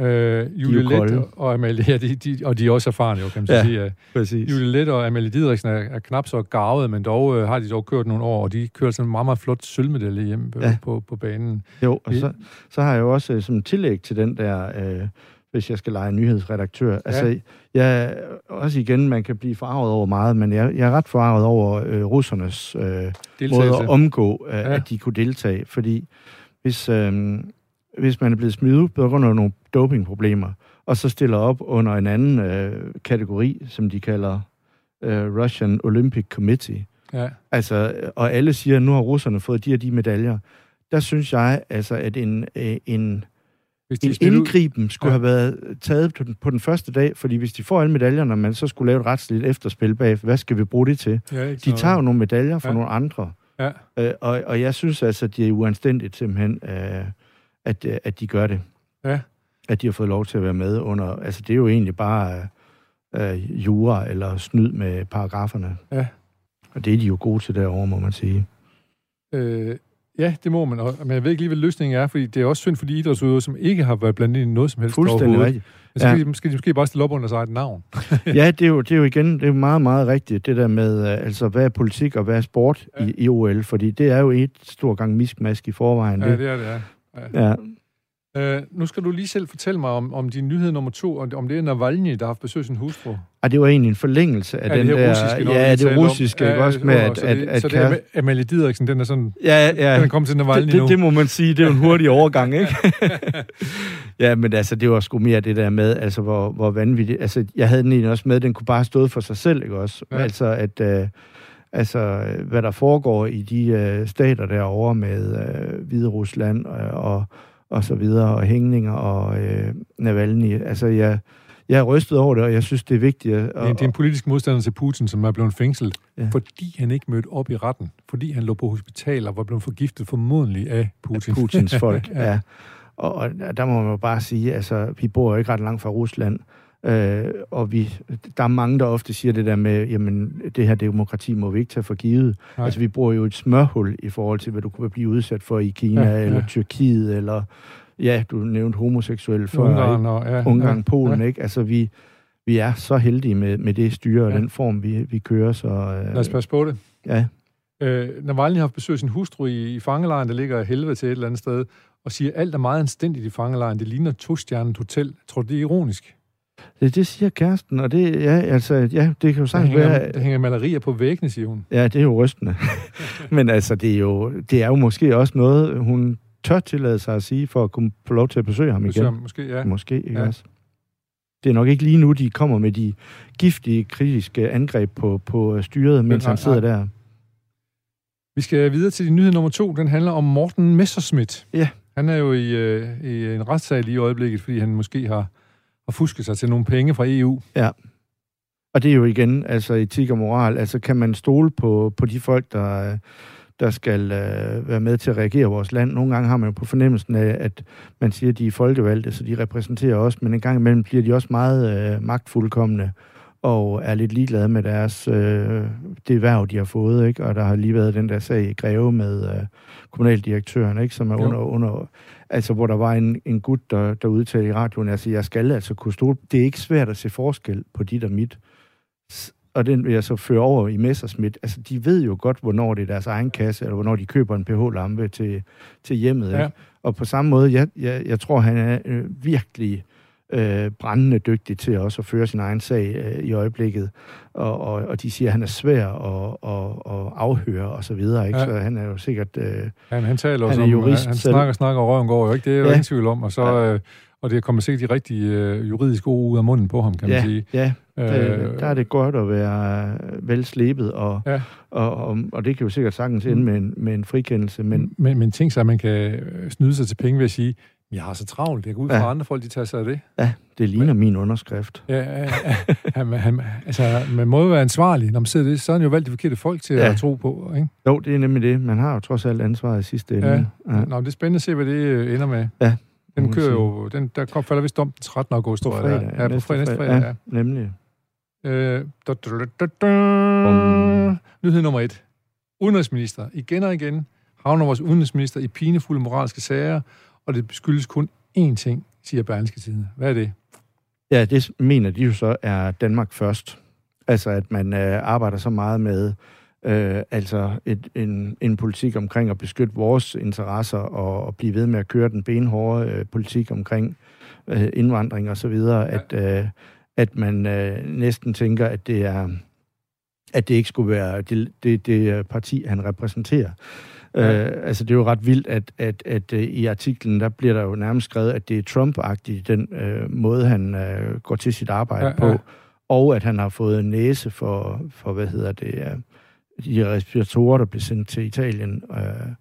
Øh, Julie Let og Amalie, ja, de, de, og de er også erfarne, jo, kan man ja. Sige. Ja. Præcis. Julie Let og Amalie Didriksen er, er knap så garvet, men dog øh, har de dog kørt nogle år, og de kører sådan en meget, meget flot sølvmedalje hjem på, ja. På, på banen. Jo, og så, så har jeg jo også øh, som tillæg til den der, øh, hvis jeg skal lege nyhedsredaktør, ja. altså, jeg, også igen, man kan blive forarvet over meget, men jeg, jeg er ret forarvet over øh, russernes øh, måde at omgå, øh, ja. at de kunne deltage, fordi hvis, øh, hvis man er blevet smidt ud på grund af nogle dopingproblemer, og så stiller op under en anden øh, kategori, som de kalder øh, Russian Olympic Committee, Ja. Altså, og alle siger, at nu har russerne fået de og de medaljer. Der synes jeg, altså, at en, øh, en, Hvis de en smidt ud- indgriben skulle Ja. have været taget på den, på den første dag, fordi hvis de får alle medaljerne, man så skulle lave et retsligt efterspil bag, hvad skal vi bruge det til? Ja, De tager jo nogle medaljer fra Ja. nogle andre, Ja. øh, og, og jeg synes altså, at det er uanstændigt simpelthen, øh, at, øh, at de gør det. Ja. At de har fået lov til at være med under, altså det er jo egentlig bare øh, øh, jura eller snyd med paragraferne. Ja. Og det er de jo gode til derovre, må man sige. Øh, ja, det må man. Og, men jeg ved ikke lige, hvad løsningen er, fordi det er også synd for de idrætsudøvere, som ikke har været blandet ind i noget som helst Fuldstændig rigtigt. Men så Ja. skal, de, skal de måske bare stille op under sig et navn. ja, det er, jo, det er jo igen, det er jo meget, meget rigtigt, det der med, øh, altså, hvad er politik og hvad er sport ja. i, i OL, fordi det er jo et stor gang miskmask i forvejen. Ja, det, det er det, ja. Ja. Øh, nu skal du lige selv fortælle mig om, om din nyhed nummer to, og om det er Navalny, der har haft besøg sin hustru. Og det var egentlig en forlængelse af Ja, den det der... russiske, noget, ja, det russiske, ikke også med, at, så at, det, at, så det er Am- Amalie Didriksen, den er sådan, Ja, ja. den er kommet til Navalny det, nu. det, det må man sige, det er en hurtig overgang, ikke? ja, men altså, det var sgu mere det der med, altså, hvor, hvor vanvittigt... Altså, jeg havde den egentlig også med, den kunne bare have stået for sig selv, ikke også? Ja. Ja. Altså, at... Øh, altså, hvad der foregår i de øh, stater derovre med øh, Hvide Rusland øh, og, og så videre, og hængninger og øh, Navalny. Altså, jeg, jeg er rystet over det, og jeg synes, det er vigtigt. At, Det er, det er en politisk modstander til Putin, som er blevet fængslet, ja. Ja. fordi han ikke mødte op i retten. Fordi han lå på hospital og var blevet forgiftet formodentlig af Putin. Putins folk, Ja. ja. ja. Og, og der må man jo bare sige, altså, vi bor jo ikke ret langt fra Rusland, øh, og vi, der er mange, der ofte siger det der med, jamen, det her demokrati må vi ikke tage for givet. Nej. Altså, vi bor jo et smørhul i forhold til, hvad du kunne blive udsat for i Kina, Ja, ja, eller Tyrkiet, eller, ja, du nævnte homoseksuelle før, Ungarn og... Ja, Ungarn, ja, Polen, Ja. ikke? Altså, vi, vi er så heldige med, med det styre og Ja. den form, vi, vi kører, så... Øh, Lad os passe på det. ja. Øh, Navalny har haft besøg af sin hustru i, i fangelejren, der ligger i helvede til et eller andet sted, og siger, alt er meget anstændigt i fangelejren. Det ligner to-stjernet hotel. Jeg tror, det er ironisk. Det, det siger kæresten, og det, ja, altså, ja, det kan jo Der sagtens hænger, være... der hænger malerier på væggene, siger hun. Ja, det er jo rystende. Men altså, det er, jo, det er jo måske også noget, hun tør tillade sig at sige, for at kunne få lov til at besøge ham igen. Besøger, måske, ja. Måske, ikke Ja. også? Det er nok ikke lige nu, de kommer med de giftige, kritiske angreb på, på styret, mens nej, han sidder nej. der. Vi skal videre til nyhed nummer to. Den handler om Morten Messerschmidt. Ja. Han er jo i, øh, i en retssag lige i øjeblikket, fordi han måske har, har fusket sig til nogle penge fra EU. Og det er jo igen, altså etik og moral. Altså, kan man stole på, på de folk, der, der skal øh, være med til at reagere vores land? Nogle gange har man jo på fornemmelsen af, at man siger, at de er folkevalgte, så de repræsenterer os, men en gang imellem bliver de også meget øh, magtfuldkommende. og er lidt ligeglade med deres, øh, det værv, de har fået, ikke? Og der har lige været den der sag i Greve med øh, kommunaldirektøren, ikke? Som er under, under, altså hvor der var en, en gut, der, der udtalte i radioen, altså jeg skal altså kunne stole, det er ikke svært at se forskel på dit og mit. Og den vil jeg så føre over i Messersmith. Altså, de ved jo godt, hvornår det er deres egen kasse, eller hvornår de køber en pH-lampe til, til hjemmet. Ja. Ikke? Og på samme måde, jeg, jeg, jeg tror, han er øh, virkelig øh, brændende dygtig til også at føre sin egen sag øh, i øjeblikket. Og, og, og de siger, at han er svær at, at, at afhøre og så videre. Ikke? Ja. Så han er jo sikkert... Øh, Han, han taler Han også er om, jurist han, han selv. snakker, snakker, og røven går jo ikke. Det er jo Ja. ingen tvivl om. Og, så, Ja. øh, og det kommer sikkert de rigtige øh, juridiske ord ud af munden på ham, kan man ja, sige. ja, Øh, der er det godt at være vel slebet, og, Ja. og, og, og det kan jo sikkert sagtens ende med en, med en frikendelse, men men, men tænk sig, at man kan øh, snyde sig til penge ved at sige, jeg har så travlt, jeg går ud fra, Ja. andre folk, de tager sig af det. ja, det ligner min underskrift. Ja, ja, ja. han, han, altså, man må jo være ansvarlig. Når man sidder det, så er han jo valgt de forkerte folk til Ja. at tro på. Ikke? Jo, det er nemlig det. Man har jo trods alt ansvaret i sidste ende. Ja. Ja. Nå, men det er spændende at se, hvad det øh, ender med. Ja, Den kører jo, den, der kom, falder vist om den 13. august, tror jeg. fredag. det er. Ja, på fredag, næste fredag, ja. ja. Nemlig. Øh, da, da, da, da. Nyhed nummer et. Udenrigsminister. Igen og igen havner vores udenrigsminister i pinefulde moralske sager, og det skyldes kun én ting, siger Berlingske Tidende. Hvad er det? Ja, det mener de jo så er Danmark først. Altså, at man øh, arbejder så meget med øh, altså et, en, en politik omkring at beskytte vores interesser og, og blive ved med at køre den benhårde øh, politik omkring øh, indvandring og så videre, Ja. at, øh, at man øh, næsten tænker, at det er at det ikke skulle være det, det, det parti, han repræsenterer. Ja. Øh, altså, det er jo ret vildt, at, at, at øh, i artiklen, der bliver der jo nærmest skrevet, at det er Trump-agtigt, den øh, måde, han øh, går til sit arbejde Ja, ja, ja. på, og at han har fået en næse for, for hvad hedder det, øh, de respiratorer, der blev sendt til Italien, øh,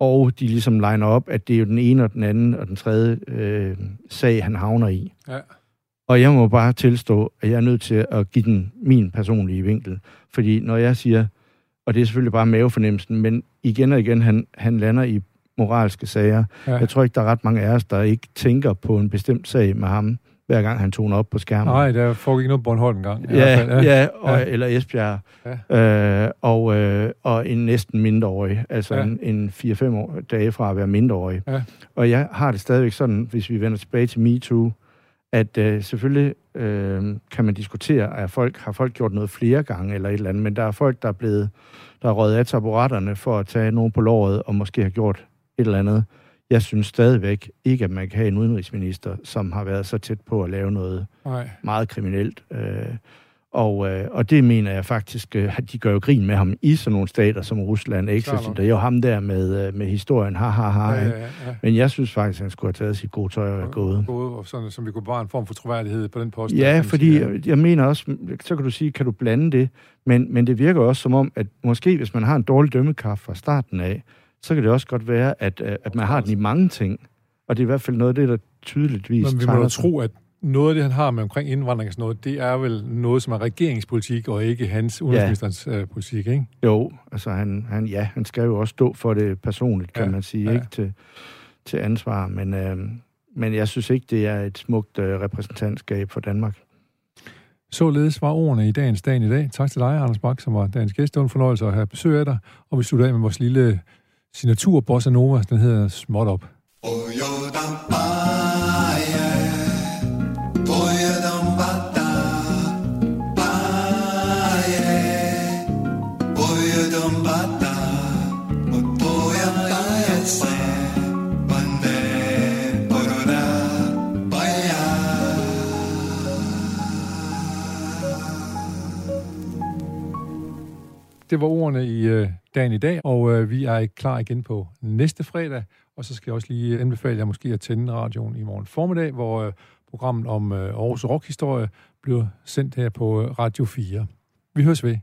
og de ligesom liner op, at det er jo den ene og den anden og den tredje øh, sag, han havner i. Ja. Og jeg må bare tilstå, at jeg er nødt til at give den min personlige vinkel. Fordi når jeg siger, og det er selvfølgelig bare mavefornemmelsen, men igen og igen, han, han lander i moralske sager. Ja. Ja. Jeg tror ikke, der er ret mange af os, der ikke tænker på en bestemt sag med ham, hver gang han toner op på skærmen. Nej, der foregik noget Bornholm engang. i hvert Ja, fald. ja, og, Ja. ja. eller Esbjerg. Ja. Øh, og, øh, og en næsten mindreårig. Altså Ja. ja. en, en 4-5 år, dage fra at være mindreårig. Ja. Og jeg har det stadigvæk sådan, hvis vi vender tilbage til MeToo, at øh, selvfølgelig øh, kan man diskutere, at folk har folk gjort noget flere gange eller et eller andet, men der er folk, der er blevet, der er røget af taburetterne for at tage nogen på låret og måske har gjort et eller andet. Jeg synes stadigvæk ikke, at man kan have en udenrigsminister, som har været så tæt på at lave noget Nej. meget kriminelt. Øh, og, øh, og det mener jeg faktisk, øh, at de gør jo grin med ham i sådan nogle stater som Rusland. Ikke? Så det er jo ham der med, øh, med historien, ha, ha, ha. Ja, ja, ja. Men jeg synes faktisk, at han skulle have taget sit gode tøj og være gået. Gået, og sådan, som vi kunne bevare en form for troværdighed på den post. Ja, fordi sige. jeg mener også, så kan du sige, kan du blande det, men, men det virker også som om, at måske hvis man har en dårlig dømmekraft fra starten af, så kan det også godt være, at, øh, at man har den i mange ting. Og det er i hvert fald noget af det, der tydeligvis Men vi må sig. tro, at noget af det, han har med omkring indvandring og sådan noget, det er vel noget, som er regeringspolitik, og ikke hans udenrigsministerens øh, politik, ikke? Jo, altså han, han, ja, han skal jo også stå for det personligt, kan Ja, man sige, ja. ikke til, til ansvar. Men, øh, men jeg synes ikke, det er et smukt øh, repræsentantskab for Danmark. Således var ordene i dagens dag i dag. Tak til dig, Anders Bak, som var dagens gæst. Det var en fornøjelse at have besøg af dig. Og vi slutter af med vores lille signatur Bossa Nova. Den hedder Småt op. Det var ordene i øh, dagen i dag, og øh, vi er klar igen på næste fredag. Og så skal jeg også lige anbefale jer måske at tænde radioen i morgen formiddag, hvor øh, programmet om øh, Aarhus Rockhistorie bliver sendt her på øh, Radio 4. Vi høres ved.